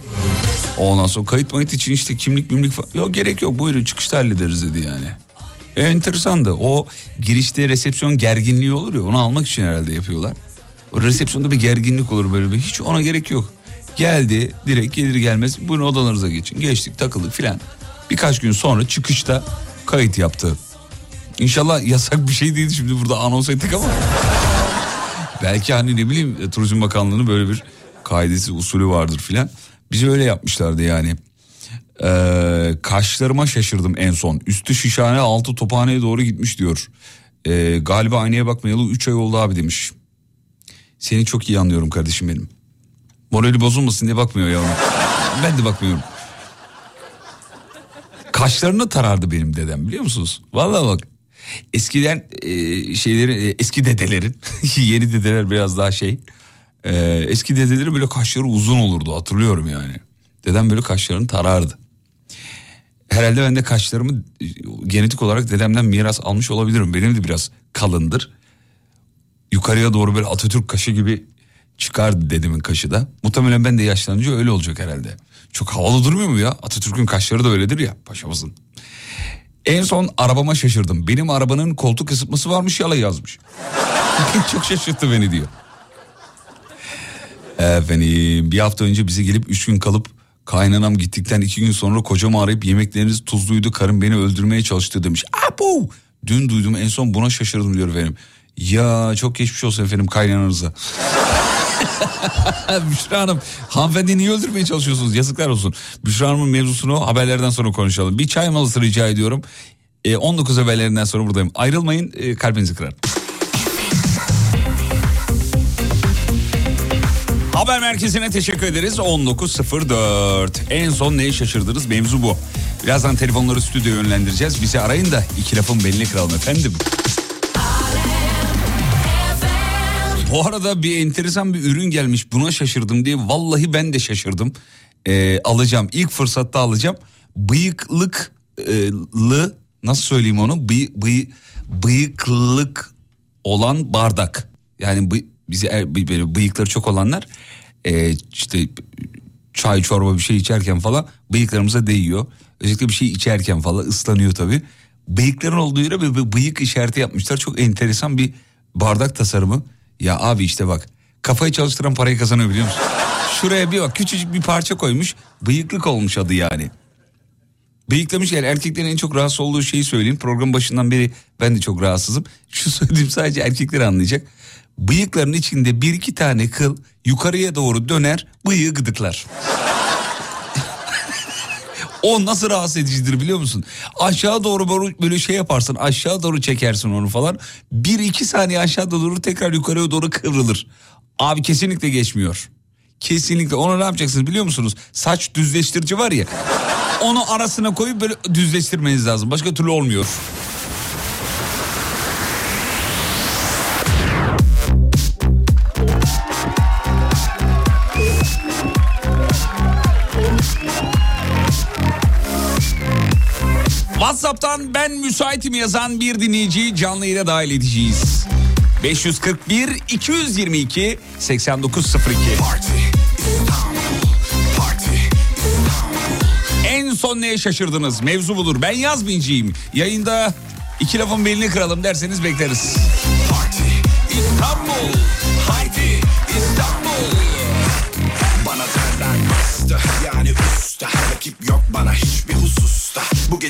Ondan sonra kayıt mayıt için işte kimlik mimlik falan. Yok gerek yok buyurun çıkışta hallederiz dedi yani. E, enteresandı. O girişte resepsiyon gerginliği olur ya onu almak için herhalde yapıyorlar. O resepsiyonda bir gerginlik olur böyle bir. Hiç ona gerek yok. Geldi direkt gelir gelmez buyurun odalarınıza geçin. Geçtik takıldık filan. Birkaç gün sonra çıkışta kayıt yaptı. İnşallah yasak bir şey değil şimdi burada anons ettik ama. Belki hani ne bileyim e, Turizm Bakanlığı'nın böyle bir kaidesi usulü vardır filan. Bizi öyle yapmışlardı yani. Ee, kaşlarıma şaşırdım en son. Üstü şişhane altı tophaneye doğru gitmiş diyor. Ee, galiba aynaya bakmayalı 3 ay oldu abi demiş. Seni çok iyi anlıyorum kardeşim benim. Morali bozulmasın diye bakmıyor ya ona. Ben de bakmıyorum. Kaşlarını tarardı benim dedem biliyor musunuz? Vallahi bak. Eskiden e, şeyleri e, eski dedelerin [LAUGHS] yeni dedeler biraz daha şey. E, eski dedelerin böyle kaşları uzun olurdu hatırlıyorum yani. Dedem böyle kaşlarını tarardı. Herhalde ben de kaşlarımı e, genetik olarak dedemden miras almış olabilirim. Benim de biraz kalındır. Yukarıya doğru böyle Atatürk kaşı gibi çıkardı dedemin kaşı da. Muhtemelen ben de yaşlanınca öyle olacak herhalde. Çok havalı durmuyor mu ya? Atatürk'ün kaşları da öyledir ya paşamızın. En son arabama şaşırdım. Benim arabanın koltuk ısıtması varmış yala yazmış. [LAUGHS] Çok şaşırttı beni diyor. Efendim bir hafta önce bize gelip üç gün kalıp kaynanam gittikten iki gün sonra kocamı arayıp yemekleriniz tuzluydu karım beni öldürmeye çalıştı demiş. Abu! Dün duydum en son buna şaşırdım diyor efendim. Ya çok geçmiş olsun efendim kaynananıza. [LAUGHS] Büşra Hanım hanımefendi niye öldürmeye çalışıyorsunuz yazıklar olsun. Büşra Hanım'ın mevzusunu haberlerden sonra konuşalım. Bir çay molası rica ediyorum. E, 19 haberlerinden sonra buradayım. Ayrılmayın e, kalbinizi kırar. Haber merkezine teşekkür ederiz. 19.04. En son neye şaşırdınız? Mevzu bu. Birazdan telefonları stüdyoya yönlendireceğiz. Bizi arayın da iki lafın belini kıralım efendim. Bu arada bir enteresan bir ürün gelmiş buna şaşırdım diye vallahi ben de şaşırdım. Ee, alacağım ilk fırsatta alacağım. Bıyıklıklı nasıl söyleyeyim onu Bıy, bıy, bıyıklık olan bardak. Yani bıy, bize er- böyle bıyıkları çok olanlar e, işte çay çorba bir şey içerken falan bıyıklarımıza değiyor. Özellikle bir şey içerken falan ıslanıyor tabii. Bıyıkların olduğu yere bir bıyık işareti yapmışlar. Çok enteresan bir bardak tasarımı. Ya abi işte bak kafayı çalıştıran parayı kazanıyor biliyor musun? Şuraya bir bak küçücük bir parça koymuş bıyıklık olmuş adı yani. Bıyıklamış yani erkeklerin en çok rahatsız olduğu şeyi söyleyeyim. Program başından beri ben de çok rahatsızım. Şu söylediğim sadece erkekler anlayacak. Bıyıkların içinde bir iki tane kıl yukarıya doğru döner bıyığı gıdıklar. O nasıl rahatsız edicidir biliyor musun? Aşağı doğru böyle- şey yaparsın aşağı doğru çekersin onu falan. Bir iki saniye aşağı doğru tekrar yukarıya doğru kıvrılır. Abi kesinlikle geçmiyor. Kesinlikle onu ne yapacaksınız biliyor musunuz? Saç düzleştirici var ya. Onu arasına koyup böyle düzleştirmeniz lazım. Başka türlü olmuyor. WhatsApp'tan ben müsaitim yazan bir dinleyiciyi canlı yayına dahil edeceğiz. 541 222 8902. En son neye şaşırdınız? Mevzu budur. Ben yazmayacağım. Yayında iki lafın belini kıralım derseniz bekleriz. İstanbul.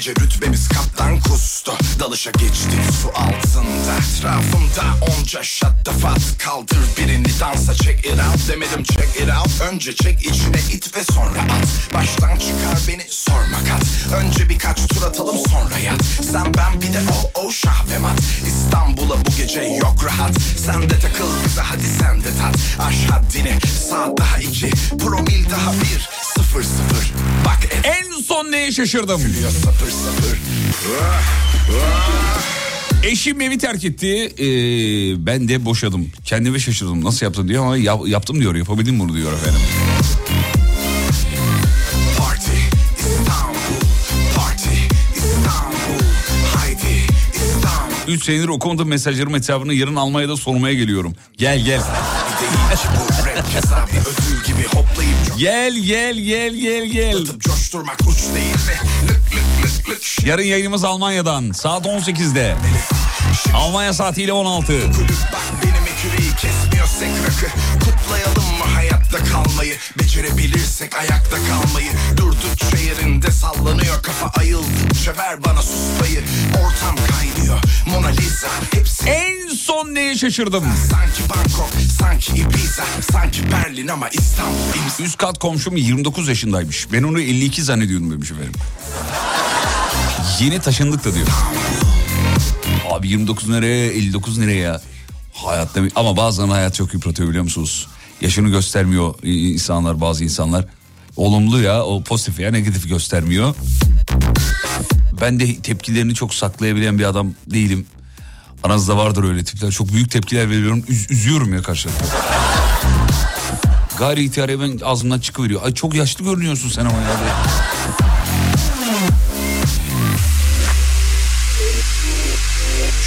Gece rütbemiz kaptan kustu Dalışa geçtik su altında Etrafımda onca şattafat Kaldır birini dansa check it out Demedim check it out. Önce çek içine it ve sonra at. Baştan çıkar beni sorma kat. Önce birkaç tur atalım sonra yat. Sen ben bir de o o şah ve mat. İstanbul'a bu gece yok rahat. Sen de takıl bize hadi sen de tat. Aş haddini saat daha iki. Promil daha bir sıfır sıfır. Bak et. En son neye şaşırdım? Gülüyor sapır sapır. Ah, ah. Eşim evi terk etti. Ee, ben de boşadım. Kendime şaşırdım. Nasıl yaptın diyor ama yap- yaptım diyor. Yapabildim bunu diyor efendim. 3 senedir okumadığım mesajlarım hesabını yarın almaya da sormaya geliyorum. Gel gel. Gel gel gel gel gel. coşturup coşturmak uç değil mi? Yarın yayınımız Almanya'dan saat 18'de. Almanya saatiyle 16. Kulüp bak benim eküreyi kesmiyorsek rakı Kutlayalım hayatta kalmayı Becerebilirsek ayakta kalmayı Durdukça yerinde sallanıyor kafa ayıldıkça ver bana suspayı Ortam kaynıyor Mona Lisa hepsi En son neye şaşırdım? Sanki Bangkok, sanki Ibiza, sanki Berlin ama İstanbul imza. Üst kat komşum 29 yaşındaymış. Ben onu 52 zannediyorum demiş efendim. Yeni taşındık da diyor. Abi 29 nereye 59 nereye ya? Hayatta ama bazen hayat çok yıpratıyor biliyor musunuz? Yaşını göstermiyor insanlar bazı insanlar. Olumlu ya o pozitif ya negatif göstermiyor. Ben de tepkilerini çok saklayabilen bir adam değilim. Aranızda vardır öyle tipler. Çok büyük tepkiler veriyorum. Üz- üzüyorum ya karşılıklı. Gayri ihtiyari ben ağzımdan çıkıveriyor. Ay çok yaşlı görünüyorsun sen ama ya.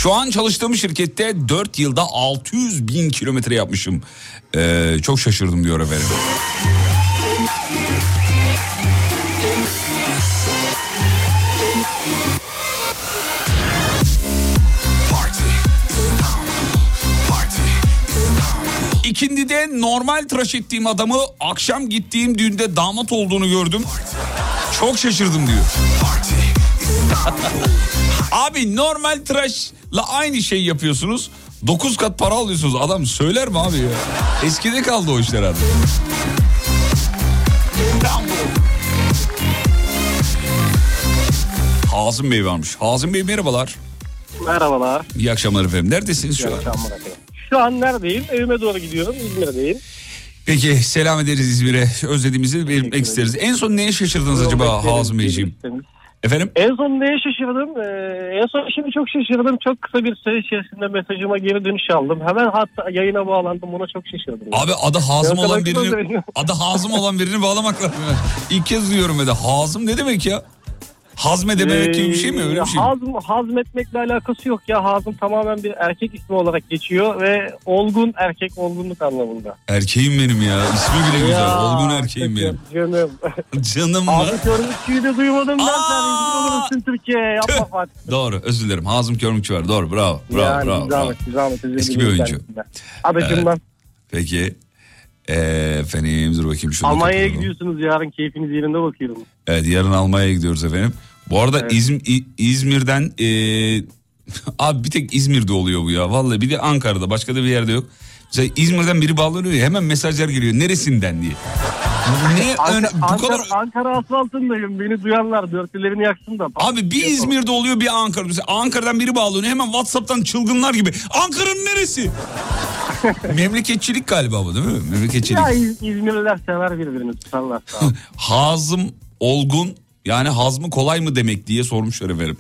Şu an çalıştığım şirkette 4 yılda 600 bin kilometre yapmışım. Ee, çok şaşırdım diyor efendim. İkindide normal tıraş ettiğim adamı akşam gittiğim düğünde damat olduğunu gördüm. Çok şaşırdım diyor. [LAUGHS] Abi normal tıraşla aynı şey yapıyorsunuz. 9 kat para alıyorsunuz. Adam söyler mi abi ya? Eskide kaldı o işler abi. Hazım Bey varmış. Hazım Bey merhabalar. Merhabalar. İyi akşamlar efendim. Neredesiniz şu an? Şu an neredeyim? Evime doğru gidiyorum. İzmir'deyim. Peki selam ederiz İzmir'e. Özlediğimizi belirtmek isteriz. En son neye şaşırdınız acaba Hazım Beyciğim? Efendim? En son neye şaşırdım? Ee, en son şimdi çok şaşırdım. Çok kısa bir süre içerisinde mesajıma geri dönüş aldım. Hemen hatta yayına bağlandım. Buna çok şaşırdım. Abi adı Hazım olan birini adı Hazım olan birini bağlamak lazım. İlk kez duyuyorum öyle. Hazım ne demek ya? Hazmedememek gibi bir şey mi? Öyle bir şey mi? Hazm, hazmetmekle alakası yok ya. Hazım tamamen bir erkek ismi olarak geçiyor ve olgun erkek olgunluk anlamında. Erkeğim benim ya. İsmi bile güzel. Ya, Olgun erkeğim benim. Canım. [LAUGHS] Canım mı? Abi körmükçüyü de duymadım ben sen rezil olursun Türkiye'ye. Yapma Fatih. Doğru özür dilerim. Hazım Körmükçü var. Doğru bravo. Bravo yani, bravo. bravo. Zahmet, Eski bir oyuncu. kendisinden. Adacımdan. Peki. Ee, efendim dur bakayım şunu. Almanya'ya gidiyorsunuz yarın keyfiniz yerinde bakıyorum. Evet yarın Almanya'ya gidiyoruz efendim. Bu arada Evet. İzm- İzmir'den ee, [LAUGHS] abi bir tek İzmir'de oluyor bu ya. Vallahi bir de Ankara'da başka da bir yerde yok. Mesela İzmir'den biri bağlanıyor ya hemen mesajlar geliyor neresinden diye. Ne Ankara, ön- bu Ankara, kadar Ankara asfaltındayım. Beni duyanlar dörtlerini yaksın da. Abi bir İzmir'de oluyor bir Ankara. Mesela Ankara'dan biri bağlanıyor hemen Whatsapp'tan çılgınlar gibi. Ankara'nın neresi? [LAUGHS] Memleketçilik galiba bu değil mi? Memleketçilik. Ya İz- İzmirliler sever birbirini tutarlar. [LAUGHS] Hazım olgun yani hazmı kolay mı demek diye sormuşlar efendim.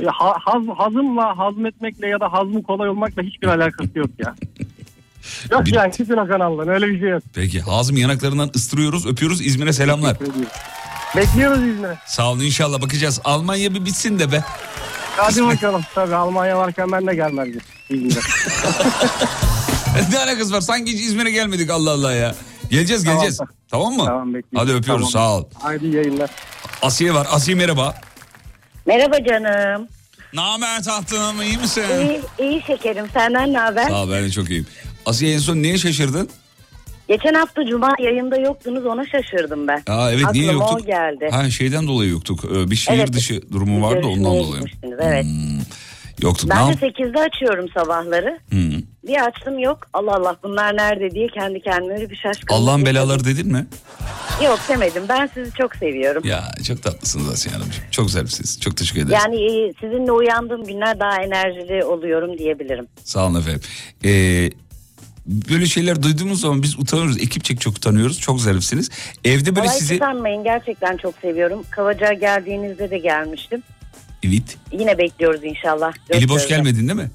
Ya, ha- haz, hazımla, hazmetmekle ya da hazmı kolay olmakla hiçbir alakası yok ya. [LAUGHS] Yok Bir- yani kesin kanaldan öyle bir şey yok. Peki Hazım yanaklarından ıstırıyoruz öpüyoruz İzmir'e selamlar. Bekliyoruz İzmir'e. Sağ olun inşallah bakacağız. Almanya bir bitsin de be. Hadi bakalım. Tabii Almanya varken ben de gelmezdim İzmir'e. [LAUGHS] ne alakası var sanki hiç İzmir'e gelmedik Allah Allah ya. Geleceğiz Tamam. geleceğiz. Tamam mı? Tamam, bekliyorum. Hadi öpüyoruz Tamam. sağ ol. Haydi yayınlar. Asiye var. Asiye merhaba. Merhaba canım. Namer tahtım iyi misin? İyi, iyi şekerim. Senden ne haber? Sağ ol ben de çok iyiyim. Asiye en son neye şaşırdın? Geçen hafta Cuma yayında yoktunuz ona şaşırdım ben. Aa, evet niye Aklıma yoktuk? o geldi. Ha şeyden dolayı yoktuk. Ee, Bir şehir Evet. dışı durumu vardı ondan dolayı. Evet. Yoktuk. Ben ne de yap- 8'de açıyorum sabahları. Hı. Bir açtım yok. Allah Allah bunlar nerede diye kendi kendime bir şaşkınlık Allah'ın belaları dedin mi? Yok demedim. Ben sizi çok seviyorum. Ya çok tatlısınız Asiye Hanımcığım. Çok zarifsiniz. Çok teşekkür ederiz. Yani e, sizinle uyandığım günler daha enerjili oluyorum diyebilirim. Sağ olun efendim. Ee, böyle şeyler duyduğumuz zaman biz utanıyoruz. Ekipçek çok utanıyoruz. Çok zarifsiniz. Evde böyle Kolay sizi... sanmayın gerçekten çok seviyorum. Kavaca geldiğinizde de gelmiştim. Evet. Yine bekliyoruz inşallah. Eli boş gelmedin değil mi?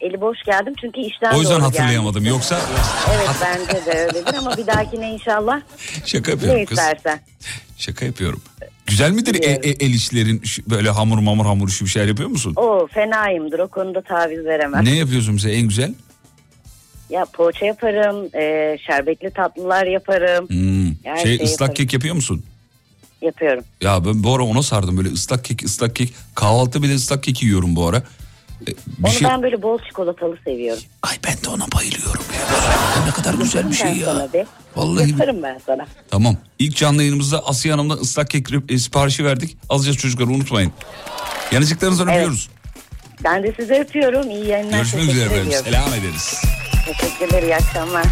Eli boş geldim çünkü işten O yüzden doğru hatırlayamadım. geldim. Yoksa Evet bence de öyledir ama bir dahakine inşallah [LAUGHS] şaka ne yapıyorum kız. istersen. Şaka yapıyorum. Güzel midir e- e- el işlerin şu- böyle hamur mamur hamur işi bir şeyler yapıyor musun? O fenayımdır o konuda taviz veremem. Ne yapıyorsun mesela en güzel? Ya poğaça yaparım, e, şerbetli tatlılar yaparım. Hmm. Her Şey şeyi ıslak yaparım. kek yapıyor musun? Yapıyorum. Ya ben bu ara ona sardım böyle ıslak kek ıslak kek. Kahvaltı bile ıslak kek yiyorum bu ara. E, Bir Onu şey... ben böyle bol çikolatalı seviyorum. Ay ben de ona bayılıyorum ya. Ne kadar güzel bir şey ya. Vallahi Yaparım ben sana. Tamam. İlk canlı yayınımızda Asiye Hanım'dan ıslak kek e, siparişi verdik. Alacağız çocuklar unutmayın. Yanıcıklarınızdan Evet. öpüyoruz. Ben de size öpüyorum. İyi yayınlar. Görüşmek üzere efendim. Selam ederiz. Teşekkürler. iyi akşamlar.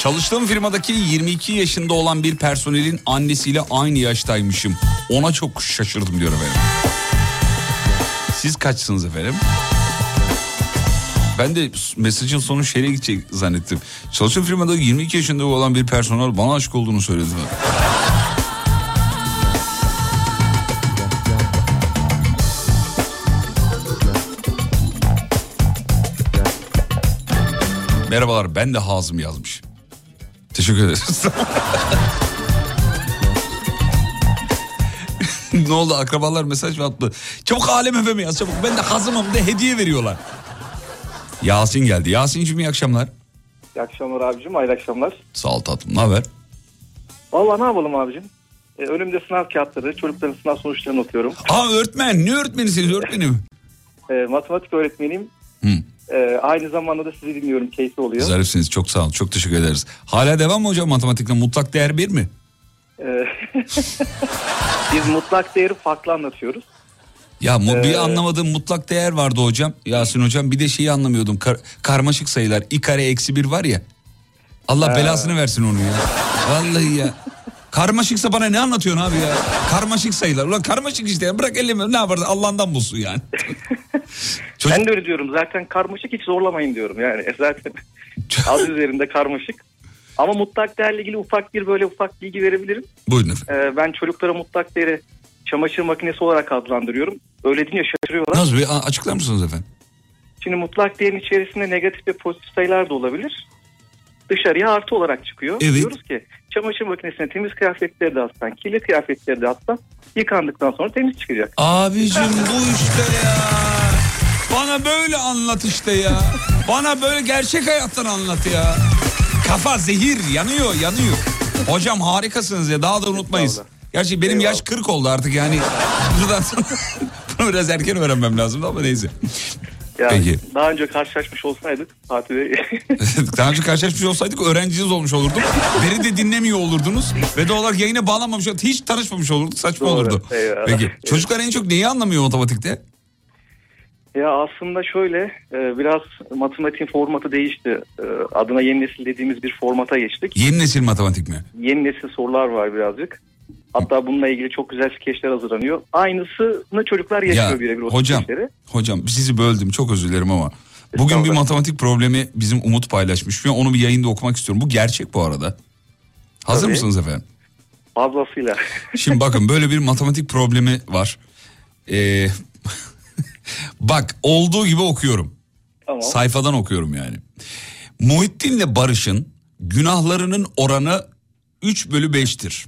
Çalıştığım firmadaki 22 yaşında olan bir personelin annesiyle aynı yaştaymışım. Ona çok şaşırdım diyor efendim. Siz kaçsınız efendim? Ben de mesajın sonu şeye gidecek zannettim. Çalıştığım firmada 22 yaşında olan bir personel bana aşık olduğunu söyledi. Merhabalar ben de Hazım yazmış. Teşekkür ederiz. ne oldu akrabalar mesaj mı attı? Çabuk alem efemi yaz çabuk. Ben de Hazım'ım de hediye veriyorlar. Yasin geldi. Yasin'cim iyi akşamlar. İyi akşamlar abicim, hayırlı akşamlar. Sağ ol tatlım. Ne haber? Valla ne yapalım abicim? Ee, önümde sınav kağıtları, çocukların sınav sonuçlarını atıyorum. Aa öğretmen. Ne öğretmenisiniz öğretmenim? Ee, matematik öğretmeniyim. Hı. Ee, aynı zamanda da sizi dinliyorum, keyifli oluyor. Zarifsiniz. Çok sağ olun. Çok teşekkür ederiz. Hala devam mı hocam matematikten? Mutlak değer bir mi? Ee, [LAUGHS] Biz mutlak değeri farklı anlatıyoruz. Ya mu, bir Ee, anlamadığım mutlak değer vardı hocam. Yasin hocam bir de şeyi anlamıyordum. Kar- karmaşık sayılar. i kare eksi bir var ya. Allah Ha. belasını versin onu ya. Vallahi ya. Karmaşıksa bana ne anlatıyorsun abi ya? Karmaşık sayılar. Ulan karmaşık işte ya. Bırak elimi ne yapardı Allah'ından bulsun yani. [LAUGHS] Ben de öyle diyorum. Zaten karmaşık hiç zorlamayın diyorum. Yani e, zaten [LAUGHS] adı üzerinde karmaşık. Ama mutlak değerle ilgili ufak bir böyle ufak bilgi verebilirim. Buyurun efendim. Ee, ben çocuklara mutlak değeri çamaşır makinesi olarak adlandırıyorum. Öyle deyince şaşırıyorlar. Nasıl bir açıklar mısınız efendim? Şimdi mutlak değerin içerisinde negatif ve pozitif sayılar da olabilir. Dışarıya artı olarak çıkıyor. Evet. Diyoruz ki çamaşır makinesine temiz kıyafetleri de atsan, kirli kıyafetleri de atsan yıkandıktan sonra temiz çıkacak. Abicim bu işte ya. Bana böyle anlat işte ya. Bana böyle gerçek hayattan anlat ya. Kafa zehir yanıyor yanıyor. Hocam harikasınız ya daha da unutmayız. Gerçi benim yaş 40 oldu artık yani. [LAUGHS] Buradan [LAUGHS] sonra biraz erken öğrenmem lazım ama neyse. Yani Peki. daha önce karşılaşmış olsaydık Fatih [LAUGHS] Bey. Daha önce karşılaşmış olsaydık öğrenciniz olmuş olurdum. Beni de dinlemiyor olurdunuz. Ve doğal olarak yayına bağlanmamış. Hiç tanışmamış olurduk. Saçma Doğru, olurdu. eyvallah. Peki. Çocuklar en çok neyi anlamıyor matematikte? ya aslında şöyle e, biraz matematiğin formatı değişti. E, Adına yeni nesil dediğimiz bir formata geçtik. Yeni nesil matematik mi? Yeni nesil sorular var birazcık. Hatta bununla ilgili çok güzel skeçler hazırlanıyor. Aynısını çocuklar yaşıyor Ya, birebir o hocam, skeçleri. hocam sizi böldüm çok özür dilerim ama bugün bir matematik problemi bizim Umut paylaşmış ve onu bir yayında okumak istiyorum. Bu gerçek bu arada. Hazır Tabii. mısınız efendim? Fazlasıyla. Şimdi bakın böyle bir matematik problemi var. Ee, [LAUGHS] bak olduğu gibi okuyorum. Tamam. Sayfadan okuyorum yani. Muhittin'le Barış'ın günahlarının oranı 3 bölü 5'tir.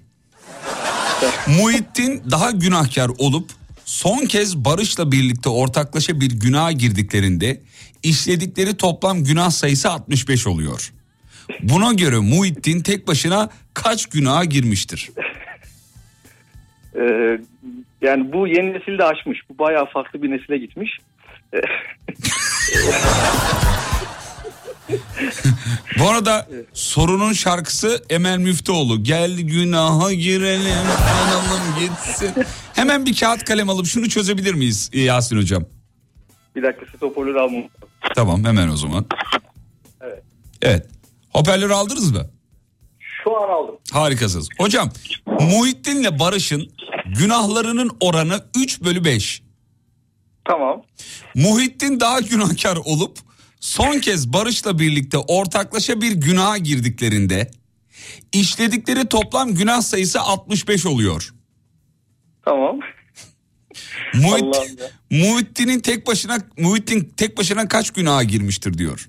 Muhittin daha günahkar olup son kez Barış'la birlikte ortaklaşa bir günaha girdiklerinde işledikleri toplam günah sayısı 65 oluyor. Buna göre Muhittin tek başına kaç günaha girmiştir? [LAUGHS] E, yani bu yeni nesil de aşmış. Bu bayağı farklı bir nesile gitmiş. [LAUGHS] Bu arada sorunun şarkısı Emel Müftüoğlu. Gel günaha girelim, analım gitsin. Hemen bir kağıt kalem alıp şunu çözebilir miyiz Yasin hocam? bir dakika siz hoparlörü almam. Tamam hemen o zaman. Evet. Evet. Hoparlörü aldınız mı? Şu an aldım. Harikasınız. Hocam Muhittin'le Barış'ın günahlarının oranı 3 bölü 5. Tamam. Muhittin daha günahkar olup son kez Barış'la birlikte ortaklaşa bir günaha girdiklerinde işledikleri toplam günah sayısı 65 oluyor. Tamam. Muhit. Muhittin'in tek başına Muhittin tek başına kaç günaha girmiştir diyor.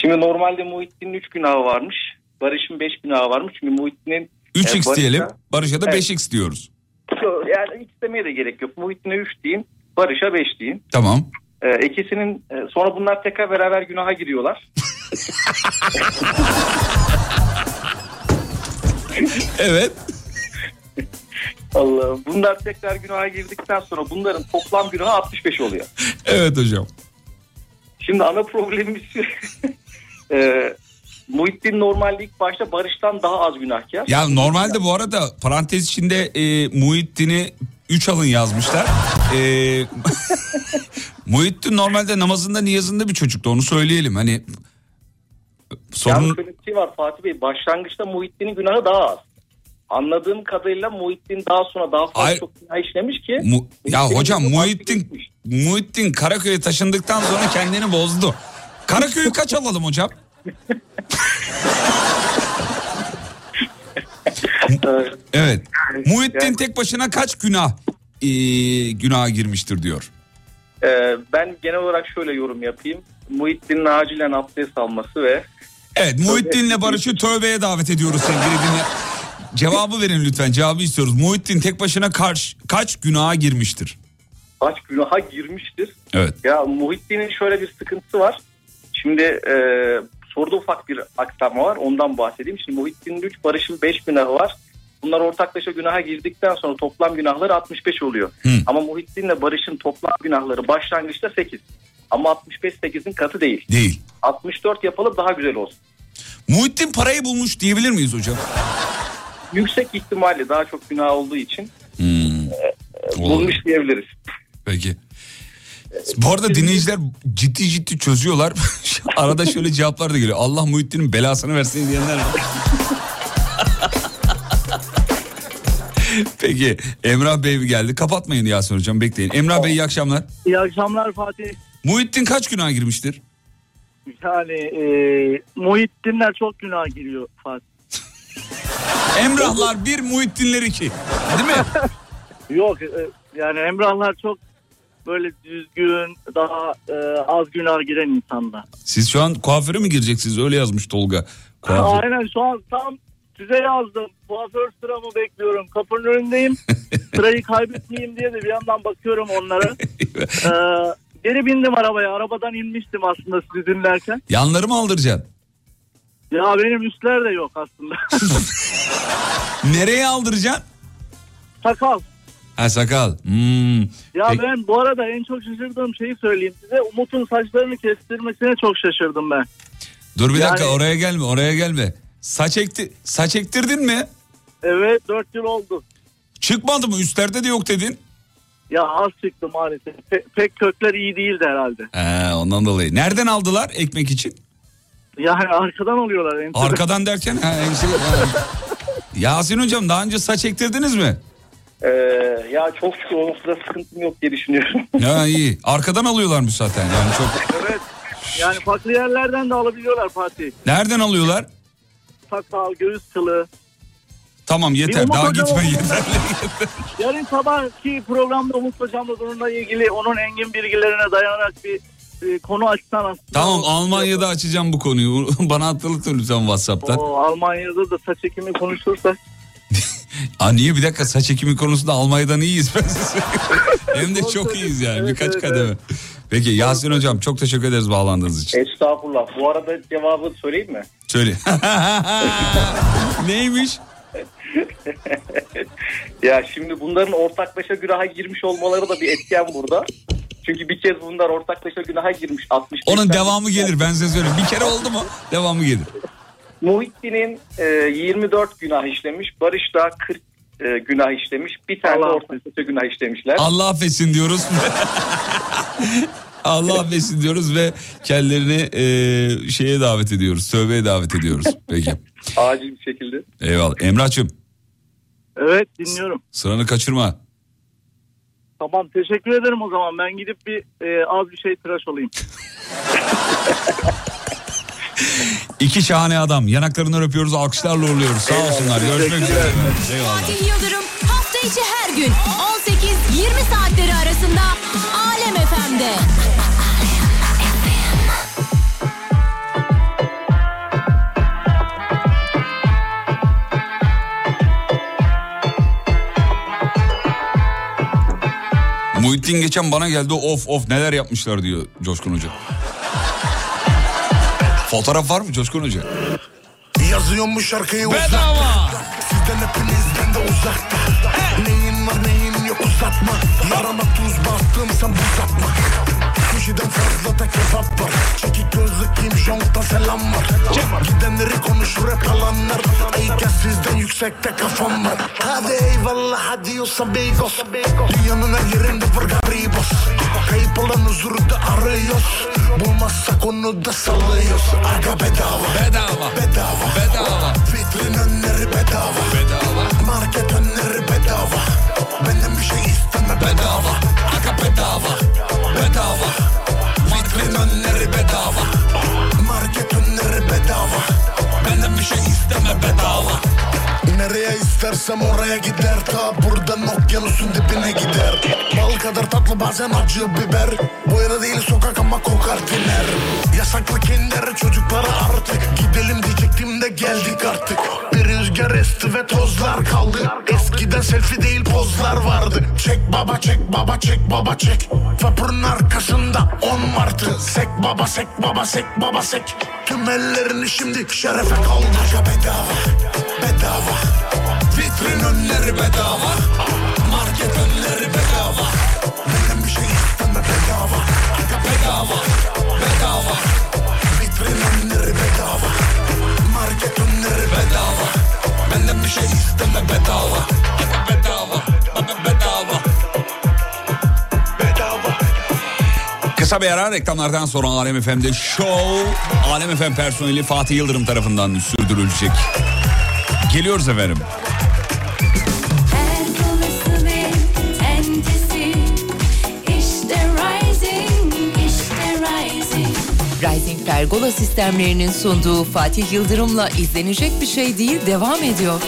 Şimdi normalde Muhittin'in 3 günahı varmış. Barış'ın 5 günahı varmış. Çünkü Muhittin'in... 3x e, Barış'a- diyelim. Barış'a da Evet. 5x diyoruz. Yani hiç demeye de gerek yok. Muhittin'e 3 deyin. Barış'a 5 deyin. Tamam. Ee, ikisinin e, sonra bunlar tekrar beraber günaha giriyorlar. [LAUGHS] Evet. Allah'ım. Bunlar tekrar günaha girdikten sonra bunların toplam günahı 65 oluyor. Evet hocam. Şimdi ana problemimiz şu. [LAUGHS] e, Muhittin normalde ilk başta Barış'tan daha az günahkar. Ya normalde bu arada parantez içinde e, Muhittin'i 3 alın yazmışlar. E, [LAUGHS] Muhittin normalde namazında niyazında bir çocuktu onu söyleyelim. Hani Yani sorun şöyle bir şey var Fatih Bey. Başlangıçta Muhittin'in günahı daha az. Anladığım kadarıyla Muhittin daha sonra daha fazla Hayır. çok günah işlemiş ki. Mu- ya hocam Muhittin Muhittin Karaköy'e taşındıktan sonra kendini bozdu. Karaköy'ü kaç alalım hocam? [LAUGHS] Evet. Muhittin tek başına kaç günah e, günaha girmiştir diyor. Ee, ben genel olarak şöyle yorum yapayım. Muhittin'in acilen abdest alması ve Evet Muhittin'le Barış'ı tövbeye davet ediyoruz sevgili dinle. Cevabı verin lütfen cevabı istiyoruz. Muhittin tek başına kaç, kaç günaha girmiştir? kaç günaha girmiştir. Evet. Ya Muhittin'in şöyle bir sıkıntısı var. Şimdi e, soruda ufak bir aksama var ondan bahsedeyim. Şimdi Muhittin'in 3 Barış'ın 5 günahı var. Bunlar ortaklaşa günaha girdikten sonra toplam günahları 65 oluyor. Ama Muhittin'le Barış'ın toplam günahları başlangıçta 8. Ama 65 8'in katı değil. Değil. 64 yapalım daha güzel olsun. Muhittin parayı bulmuş diyebilir miyiz hocam? [LAUGHS] Yüksek ihtimalle daha çok günah olduğu için e, bulmuş diyebiliriz. Peki. Bu arada dinleyiciler ciddi ciddi çözüyorlar. [LAUGHS] Arada şöyle cevaplar da geliyor. Allah Muhittin'in belasını versin diyenler [LAUGHS] [LAUGHS] Peki Emrah Bey geldi. Kapatmayın Yasin Hocam bekleyin. Emrah Bey iyi akşamlar. İyi akşamlar Fatih. Muhittin kaç günah girmiştir? Yani e, Muhittinler çok günah giriyor Fatih. [LAUGHS] Emrahlar bir, Muhittinler iki. Değil mi? [LAUGHS] Yok e, yani Emrahlar çok böyle düzgün, daha e, az günah giren insanlar. Siz şu an kuaföre mi gireceksiniz? Öyle yazmış Tolga. Kuaför. Aynen şu an tam size yazdım. Kuaför sıramı bekliyorum. Kapının önündeyim. [LAUGHS] Sırayı kaybetmeyeyim diye de bir yandan bakıyorum onlara. Ee, geri bindim arabaya. Arabadan inmiştim aslında sizi dinlerken. Yanları mı aldıracaksın? Ya benim üstler de yok aslında. [LAUGHS] Nereye aldıracaksın? Sakal. Ha sakal. Hmm. Ya Peki- ben bu arada en çok şaşırdığım şeyi söyleyeyim size. Umut'un saçlarını kestirmesine çok şaşırdım ben. Dur bir dakika Yani- oraya gelme oraya gelme. Saç ekti saç ektirdin mi? Evet 4 yıl oldu. Çıkmadı mı? Üstlerde de yok dedin. Ya az çıktı maalesef. Pe- pek kökler iyi değildi herhalde. He, ondan dolayı. Nereden aldılar ekmek için? Yani arkadan oluyorlar. en- Arkadan derken ha, ense- ha. Yasin hocam daha önce saç ektirdiniz mi? Ee, ya çok şükür o noktada sıkıntım yok diye düşünüyorum. [LAUGHS] Ya iyi. Arkadan alıyorlarmış zaten yani çok. Evet. Yani farklı yerlerden de alabiliyorlar Fatih. Nereden alıyorlar? Sakal, göğüs kılı. Tamam yeter Umut daha hocam gitme oldu. yeter. Yarın sabahki programda Umut Hocam'la bununla ilgili onun engin bilgilerine dayanarak bir e, konu açsan aslında. Tamam Almanya'da açacağım bu konuyu. [LAUGHS] Bana hatırlatın lütfen Whatsapp'tan. O Almanya'da da saç ekimi konuşursak. [LAUGHS] Aa, niye bir dakika saç ekimi konusunda Almanya'dan iyiyiz. [LAUGHS] Hem de çok iyiyiz yani Evet, birkaç evet, kademe. Peki Yasin hocam çok teşekkür ederiz bağlandığınız için. Estağfurullah. Bu arada cevabı söyleyeyim mi? Söyle. [LAUGHS] Neymiş? [LAUGHS] Ya şimdi bunların ortaklaşa günaha girmiş olmaları da bir etken burada. Çünkü bir kez bunlar ortaklaşa günaha girmiş. 60 Onun devamı gelir ben size söyleyeyim. Bir kere oldu mu devamı gelir. Muhittin'in e, 24 günah işlemiş. Barış da 40 e, günah işlemiş. Bir tane de ortaklaşa günah işlemişler. Allah affetsin diyoruz. [LAUGHS] Allah affetsin diyoruz ve kendilerini e, şeye davet ediyoruz. Tövbeye davet ediyoruz. Peki. Acil bir şekilde. Eyvallah. Emrah'cığım Evet dinliyorum. sıranı kaçırma. Tamam teşekkür ederim o zaman. Ben gidip bir e, az bir şey tıraş olayım. [LAUGHS] İki şahane adam. Yanaklarından öpüyoruz. Alkışlarla uğurluyoruz. Sağ olsunlar. Görüşmek üzere. Fatih Yıldırım hafta içi her gün 18-20 saatleri arasında Alem FM'de. Muhittin geçen bana geldi of of neler yapmışlar diyor Coşkun Hoca. Fotoğraf var mı Coşkun Hoca? Yazıyorum bu şarkıyı Bedava. uzakta. Sizden hepinizden de uzakta. Neyin var neyin yok uzatma. Yarama tuz bastım sen buzatma Kişiden fazla da kebap var. Çekik gözlü Kim Jong'dan selam var. Gidenleri konuşur hep yalanlar Ayken sizden yüksekte kafam var. Hadi eyvallah adios amigos Dünyanın her yerinde var garibos. Kayıp olan huzuru da arıyoruz. Bulmazsak onu da sallıyoruz. Aga bedava. Bedava. Bedava. Bedava. Vitrin önleri bedava. Bedava. Market önleri bedava. Benden bir şey isteme bedava. Aga bedava. Bedava Nereye istersem oraya gider. Ta buradan okyanusun dibine gider. Bal kadar tatlı bazen acı biber. Boyuna değil sokak ama kokar tiner Yasaklı kinder çocuklara artık. Gidelim diyecektim de geldik artık. Bir rüzgar esti ve tozlar kaldı. Eskiden selfie değil pozlar vardı. Çek baba çek baba çek baba çek. Vapurun arkasında on martı. Sek baba sek baba sek baba sek. Tüm ellerini şimdi şerefe kaldı Aga bedava bedava. Vitrin önleri bedava. Market önleri bedava. Benim bir şey isteme bedava? Aga bedava. Bedava. Vitrin önleri bedava. Market önleri bedava. Benden bir şey isteme bedava. Aga bedava. Aga Bedava. Kısa bir ara reklamlardan sonra Alem FM'de show. Alem FM personeli Fatih Yıldırım tarafından sürdürülecek. Geliyoruz efendim. Rising Pergola sistemlerinin sunduğu Fatih Yıldırım'la izlenecek bir şey değil devam ediyor.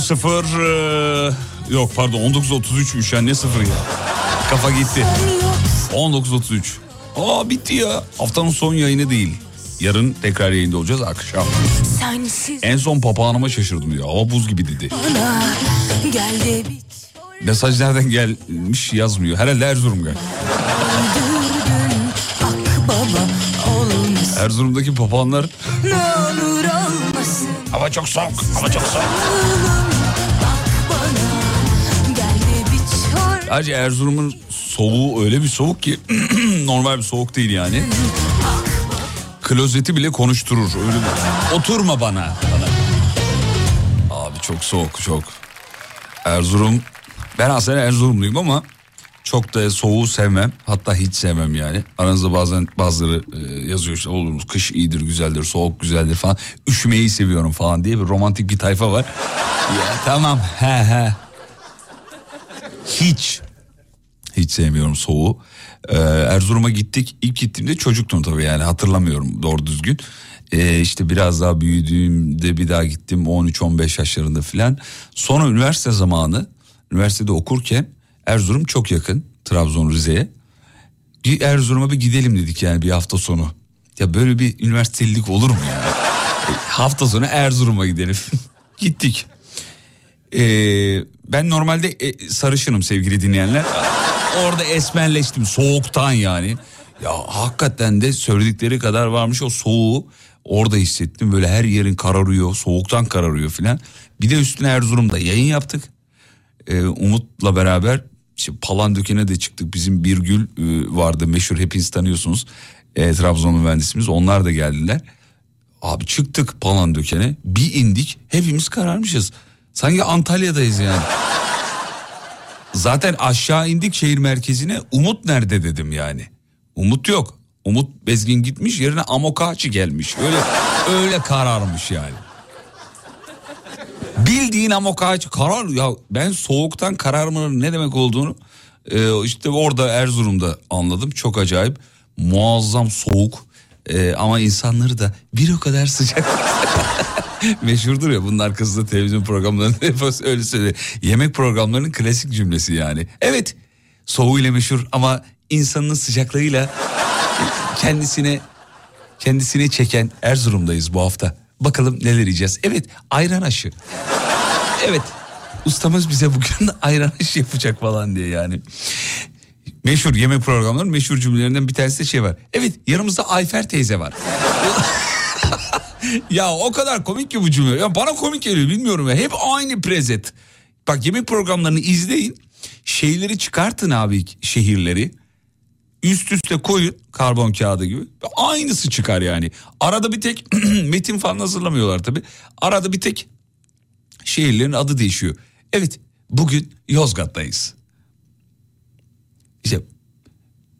19.0 eee, yok pardon 19.33'müş ya ne sıfır ya. Kafa gitti. 19.33. Aa bitti ya. Haftanın son yayını değil. Yarın tekrar yayında olacağız akşam. Sensiz En son papağanıma şaşırdım ya. Hava buz gibi dedi. Mesaj nereden gelmiş yazmıyor. Herhalde Erzurum gel. Erzurum'daki papağanlar hava çok soğuk. Hava çok soğuk. Sadece Erzurum'un soğuğu öyle bir soğuk ki [CLEARS THROAT] normal bir soğuk değil yani. Klozeti bile konuşturur. Öyle bir... Oturma bana. bana. Abi çok soğuk çok. Erzurum ben aslında Erzurumluyum ama çok da soğuğu sevmem. Hatta hiç sevmem yani. Aranızda bazen bazıları e, yazıyor işte olur kış iyidir güzeldir soğuk güzeldir falan. Üşümeyi seviyorum falan diye bir romantik bir tayfa var. [LAUGHS] ya tamam he he. Hiç hiç sevmiyorum soğuğu. Ee, Erzurum'a gittik. İlk gittiğimde çocuktum tabii yani hatırlamıyorum doğru düzgün. Ee, işte biraz daha büyüdüğümde bir daha gittim 13-15 yaşlarında filan. Sonra üniversite zamanı üniversitede okurken Erzurum çok yakın Trabzon Rize'ye. Erzurum'a bir gidelim dedik yani bir hafta sonu. Ya böyle bir üniversitelilik olur mu ya? E, hafta sonu Erzurum'a gidelim. [LAUGHS] Gittik. Ee, ben normalde e, sarışınım sevgili dinleyenler. Orada esmerleştim soğuktan yani. Ya hakikaten de söyledikleri kadar varmış o soğuğu orada hissettim. Böyle her yerin kararıyor, soğuktan kararıyor filan. Bir de üstüne Erzurum'da yayın yaptık. Ee, Umut'la beraber işte Palandöken'e de çıktık. Bizim Birgül e, vardı meşhur hepiniz tanıyorsunuz. E, Trabzon mühendisimiz onlar da geldiler. Abi çıktık Palandöken'e bir indik hepimiz kararmışız. Sanki Antalya'dayız yani. Zaten aşağı indik şehir merkezine Umut nerede dedim yani. Umut yok. Umut Bezgin gitmiş yerine Amokachi gelmiş. Öyle öyle kararmış yani. Bildiğin Amokachi karar ya ben soğuktan kararmanın ne demek olduğunu e, işte orada Erzurum'da anladım. Çok acayip muazzam soğuk e, ama insanları da bir o kadar sıcak. [LAUGHS] Meşhurdur ya bunun arkasında televizyon programlarında [LAUGHS] hep öyle söyle. Yemek programlarının klasik cümlesi yani. Evet soğuğuyla meşhur ama insanın sıcaklığıyla kendisine kendisine çeken Erzurum'dayız bu hafta. Bakalım neler yiyeceğiz. Evet ayran aşı. Evet ustamız bize bugün [LAUGHS] ayran aşı yapacak falan diye yani. Meşhur yemek programlarının meşhur cümlelerinden bir tanesi de şey var. Evet yanımızda Ayfer teyze var. [LAUGHS] ya o kadar komik ki bu cümle. Ya bana komik geliyor bilmiyorum ya. Hep aynı prezet. Bak yemek programlarını izleyin. Şeyleri çıkartın abi şehirleri. Üst üste koyun karbon kağıdı gibi. Aynısı çıkar yani. Arada bir tek [CLEARS THROAT] metin falan hazırlamıyorlar tabii. Arada bir tek şehirlerin adı değişiyor. Evet bugün Yozgat'tayız. İşte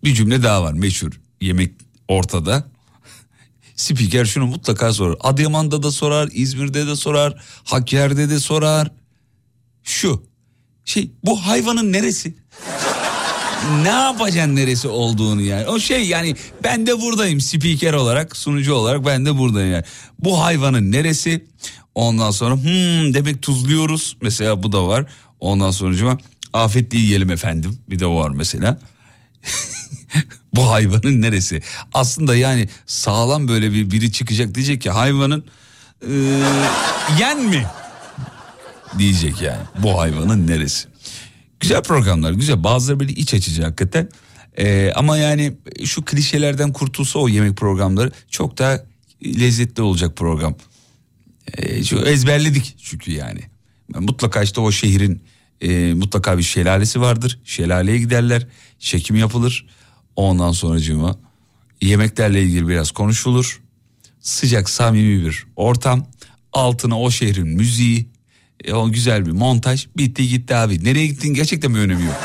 bir cümle daha var meşhur yemek ortada. [LAUGHS] Spiker şunu mutlaka sorar. Adıyaman'da da sorar, İzmir'de de sorar, Hakkari'de de sorar. Şu şey bu hayvanın neresi? Ne yapacaksın neresi olduğunu yani. O şey yani ben de buradayım spiker olarak sunucu olarak ben de buradayım yani. Bu hayvanın neresi? Ondan sonra hmm demek tuzluyoruz mesela bu da var. Ondan sonra afetli yiyelim efendim bir de o var mesela. [LAUGHS] bu hayvanın neresi? Aslında yani sağlam böyle bir biri çıkacak diyecek ki hayvanın e, yen mi? Diyecek yani bu hayvanın neresi? Güzel programlar güzel bazıları böyle iç açıcı hakikaten. Ee, ama yani şu klişelerden kurtulsa o yemek programları çok daha lezzetli olacak program. Ee, şu ezberledik çünkü yani. Mutlaka işte o şehrin e, mutlaka bir şelalesi vardır. Şelaleye giderler. Çekim yapılır. Ondan sonracığıma yemeklerle ilgili biraz konuşulur. Sıcak samimi bir ortam. Altına o şehrin müziği, e, o güzel bir montaj bitti gitti abi. Nereye gittin gerçekten bir önemi yok.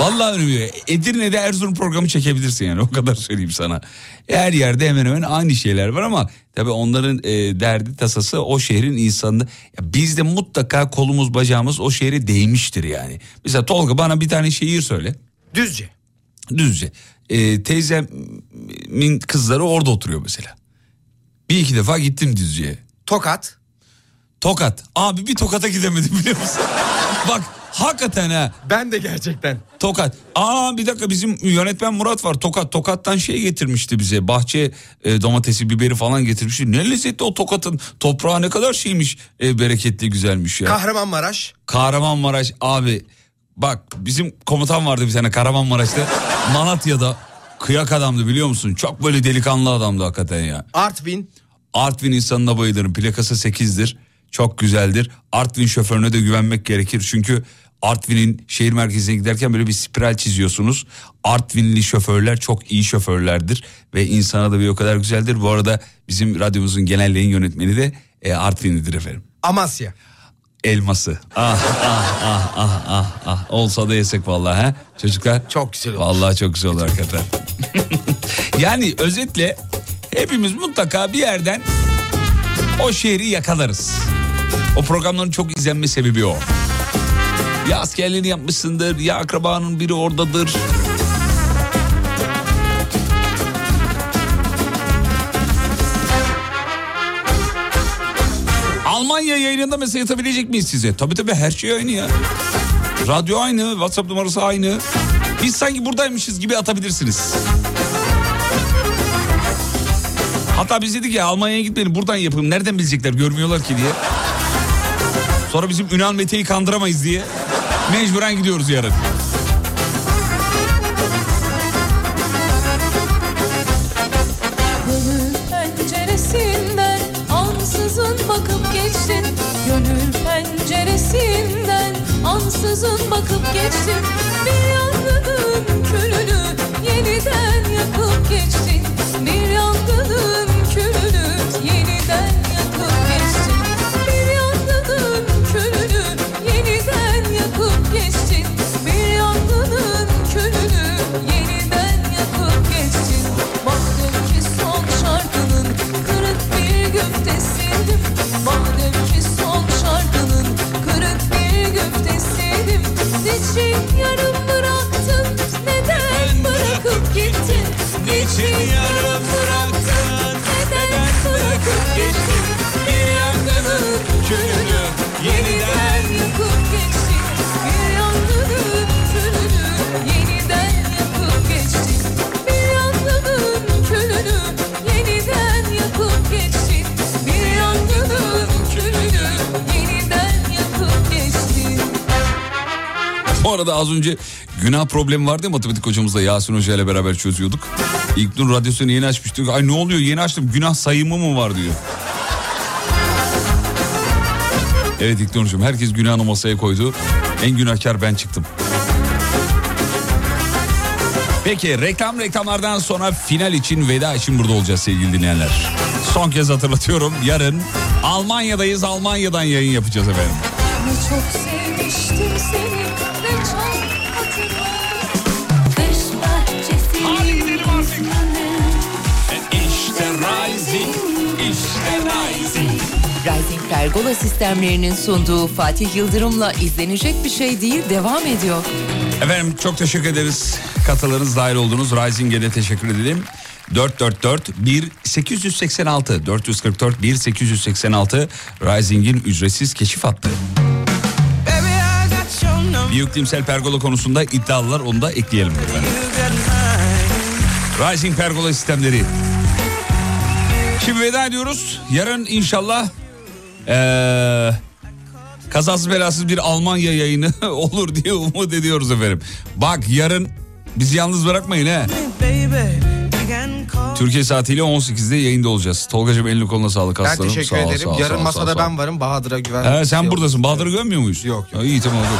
Vallahi önemi yok. Edirne'de Erzurum programı çekebilirsin yani [LAUGHS] o kadar söyleyeyim sana. Her yerde hemen hemen aynı şeyler var ama tabii onların e, derdi tasası o şehrin insanı. Ya bizde mutlaka kolumuz bacağımız o şehre değmiştir yani. Mesela Tolga bana bir tane şehir söyle. Düzce. Düzce. E, teyzemin kızları orada oturuyor mesela. Bir iki defa gittim Düzce'ye. Tokat. Tokat. Abi bir Tokat'a gidemedim biliyor musun? [LAUGHS] Bak hakikaten ha. Ben de gerçekten. Tokat. Aa bir dakika bizim yönetmen Murat var. Tokat. Tokat'tan şey getirmişti bize. Bahçe e, domatesi, biberi falan getirmişti. Ne lezzetli o Tokat'ın toprağı ne kadar şeymiş. E, bereketli güzelmiş ya. Kahramanmaraş. Kahramanmaraş abi. Bak bizim komutan vardı bir tane Kahramanmaraş'ta. Malatya'da kıyak adamdı biliyor musun? Çok böyle delikanlı adamdı hakikaten ya. Artvin. Artvin insanına bayılırım. Plakası 8'dir. Çok güzeldir. Artvin şoförüne de güvenmek gerekir. Çünkü Artvin'in şehir merkezine giderken böyle bir spiral çiziyorsunuz. Artvinli şoförler çok iyi şoförlerdir. Ve insana da bir o kadar güzeldir. Bu arada bizim radyomuzun genel yayın yönetmeni de e, Artvinlidir efendim. Amasya. Elması. Ah ah ah ah ah ah. Olsa da yesek vallahi ha çocuklar. Çok güzel olur. Vallahi çok güzel olur hakikaten. [LAUGHS] yani özetle hepimiz mutlaka bir yerden o şehri yakalarız. O programların çok izlenme sebebi o. Ya askerliğini yapmışsındır ya akrabanın biri oradadır. Almanya yayınında mesaj atabilecek miyiz size? Tabii tabii her şey aynı ya. Radyo aynı, WhatsApp numarası aynı. Biz sanki buradaymışız gibi atabilirsiniz. Hatta biz dedik ya Almanya'ya gitmeyelim buradan yapalım. Nereden bilecekler görmüyorlar ki diye. Sonra bizim Ünal Mete'yi kandıramayız diye mecburen gidiyoruz yarın. Gönül penceresinden ansızın bakıp geçtin arada az önce günah problemi vardı ya matematik hocamızla Yasin Hoca ile beraber çözüyorduk. İlknur radyosunu yeni açmıştık. Ay ne oluyor yeni açtım günah sayımı mı var diyor. Evet İlknur hocam herkes günahını masaya koydu. En günahkar ben çıktım. Peki reklam reklamlardan sonra final için veda için burada olacağız sevgili dinleyenler. Son kez hatırlatıyorum yarın Almanya'dayız Almanya'dan yayın yapacağız efendim. Çok sevmiştim seni Hadi gidelim artık İşte Rising, işte Rising. Rising Pergola sistemlerinin sunduğu Fatih Yıldırım'la izlenecek bir şey değil devam ediyor. Efendim çok teşekkür ederiz. Katılarınız dahil oldunuz. Rising'e de teşekkür edelim. 444 1886 444 1886 Rising'in ücretsiz keşif hattı. Büyüklimsel pergola konusunda iddialılar onu da ekleyelim. Rising pergola sistemleri. Şimdi veda ediyoruz. Yarın inşallah ee, kazasız belasız bir Almanya yayını [LAUGHS] olur diye umut ediyoruz efendim. Bak yarın bizi yalnız bırakmayın he. Türkiye saatiyle 18'de yayında olacağız. Tolgacığım elini koluna sağlık Ben aslanım. teşekkür Sağ ederim. sağ ol, Yarın sağ masada sağ ben varım. Bahadır'a güven. He, sen Şey buradasın. Bahadır'ı görmüyor muyuz? Yok yok. Ha, iyi tamam. yok.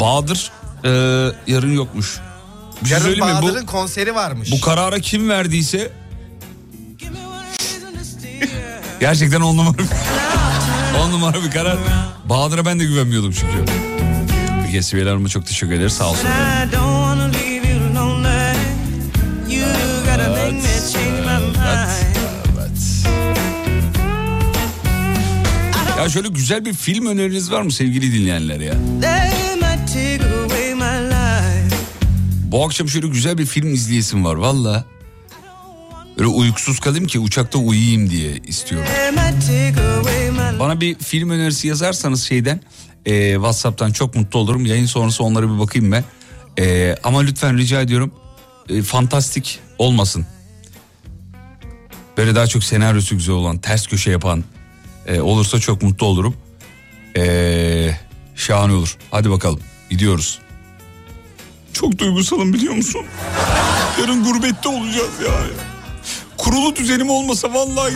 Bahadır e, yarın yokmuş. Bir şey Yarın mi? Bahadır'ın Bu, konseri varmış. bu kararı kim verdiyse gerçekten on numara bir, [LAUGHS] on numara bir karar. Bahadır'a ben de güvenmiyordum çünkü. Peki Sibel Hanım'a çok teşekkür ederiz. Sağ olsun. Ya şöyle güzel bir film öneriniz var mı sevgili dinleyenler ya? Bu akşam şöyle güzel bir film izleyesim var valla. Böyle uykusuz kalayım ki uçakta uyuyayım diye istiyorum. Bana bir film önerisi yazarsanız şeyden e, Whatsapp'tan çok mutlu olurum. Yayın sonrası onlara bir bakayım ben. E, ama lütfen rica ediyorum e, fantastik olmasın. Böyle daha çok senaryosu güzel olan, ters köşe yapan e, olursa çok mutlu olurum. E, şahane olur. Hadi bakalım gidiyoruz. Çok duygusalım biliyor musun? Yarın gurbette olacağız ya. Kurulu düzenim olmasa vallahi...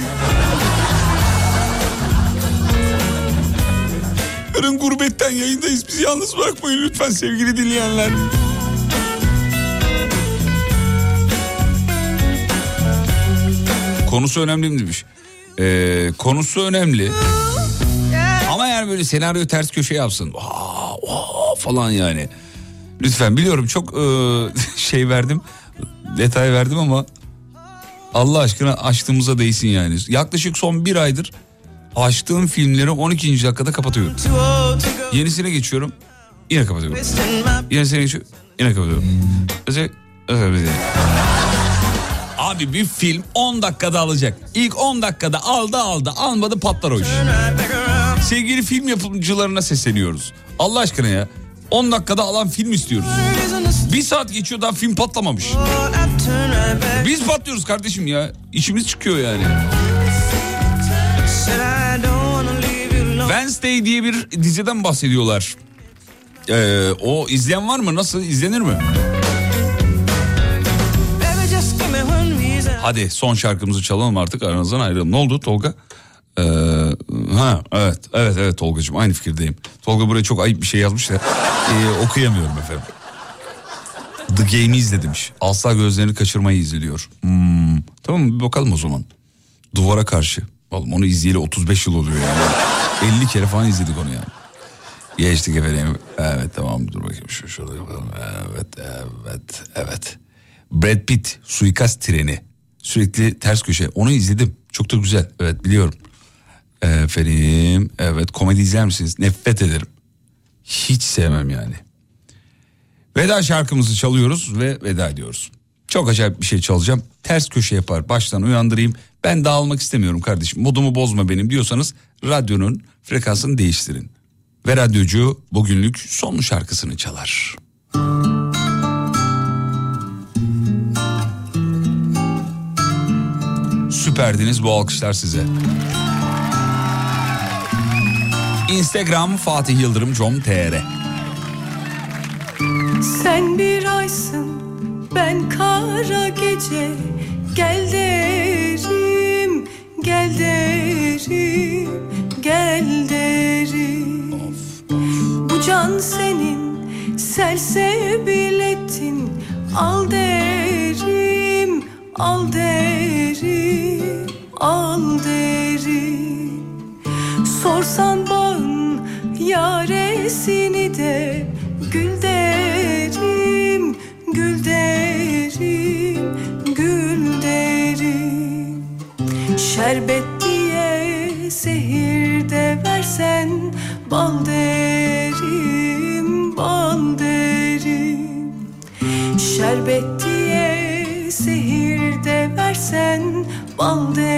Yarın gurbetten yayındayız. Bizi yalnız bırakmayın lütfen sevgili dinleyenler. Konusu önemli mi demiş. Ee, konusu önemli. Ama yani böyle senaryo ters köşe yapsın. Aa, aa falan yani. Lütfen biliyorum çok e, [LAUGHS] şey verdim. Detay verdim ama Allah aşkına açtığımıza değsin yani. Yaklaşık son bir aydır açtığım filmleri 12. dakikada kapatıyorum. Yenisine geçiyorum. Yine kapatıyorum. Yenisine geçiyorum. Yine kapatıyorum. Mesela- Abi bir film 10 dakikada alacak. İlk 10 dakikada aldı aldı almadı patlar o iş. Sevgili film yapımcılarına sesleniyoruz. Allah aşkına ya. 10 dakikada alan film istiyoruz. Bir saat geçiyor daha film patlamamış. Biz patlıyoruz kardeşim ya. İçimiz çıkıyor yani. Wednesday diye bir diziden bahsediyorlar. Ee, o izleyen var mı? Nasıl izlenir mi? Hadi son şarkımızı çalalım artık aranızdan ayrılalım. Ne oldu Tolga? Ee, ha evet evet evet Tolgacığım aynı fikirdeyim. Tolga buraya çok ayıp bir şey yazmış da ee, okuyamıyorum efendim. The Game'i izle demiş. Asla gözlerini kaçırmayı izliyor. Hmm, tamam bir bakalım o zaman. Duvara karşı. Oğlum onu izleyeli 35 yıl oluyor yani. 50 kere falan izledik onu yani. Geçtik efendim. Evet tamam dur bakayım şu şurada. Evet evet evet. Brad Pitt suikast treni. Sürekli ters köşe. Onu izledim. Çok da güzel. Evet biliyorum. Efendim evet komedi izler misiniz? Nefret ederim. Hiç sevmem yani. Veda şarkımızı çalıyoruz ve veda ediyoruz. Çok acayip bir şey çalacağım. Ters köşe yapar. Baştan uyandırayım. Ben dağılmak istemiyorum kardeşim. Modumu bozma benim diyorsanız radyonun frekansını değiştirin. Ve radyocu bugünlük son şarkısını çalar. Süperdiniz bu alkışlar size. Instagram Fatih Yıldırım com.tr Sen bir aysın ben kara gece. Gel derim gel derim gel derim. Bu can senin selsebiletin Al derim al derim al derim Sorsan bağın yaresini de Gül derim, gül derim, gül derim. Şerbet diye zehir de versen Bal derim, bal derim. Şerbet diye zehir de versen Bal derim,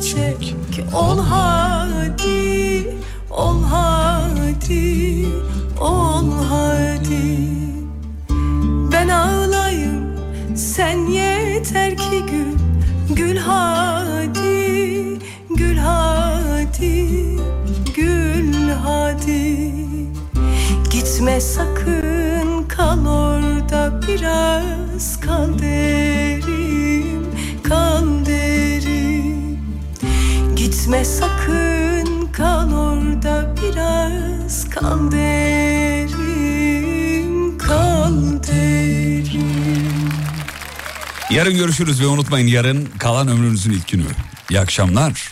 çiçek ol hadi, ol hadi, ol hadi. Ben ağlayım, sen yeter ki gül, gül hadi, gül hadi, gül hadi. Gitme sakın kal orada biraz Yarın görüşürüz ve unutmayın yarın kalan ömrünüzün ilk günü. İyi akşamlar.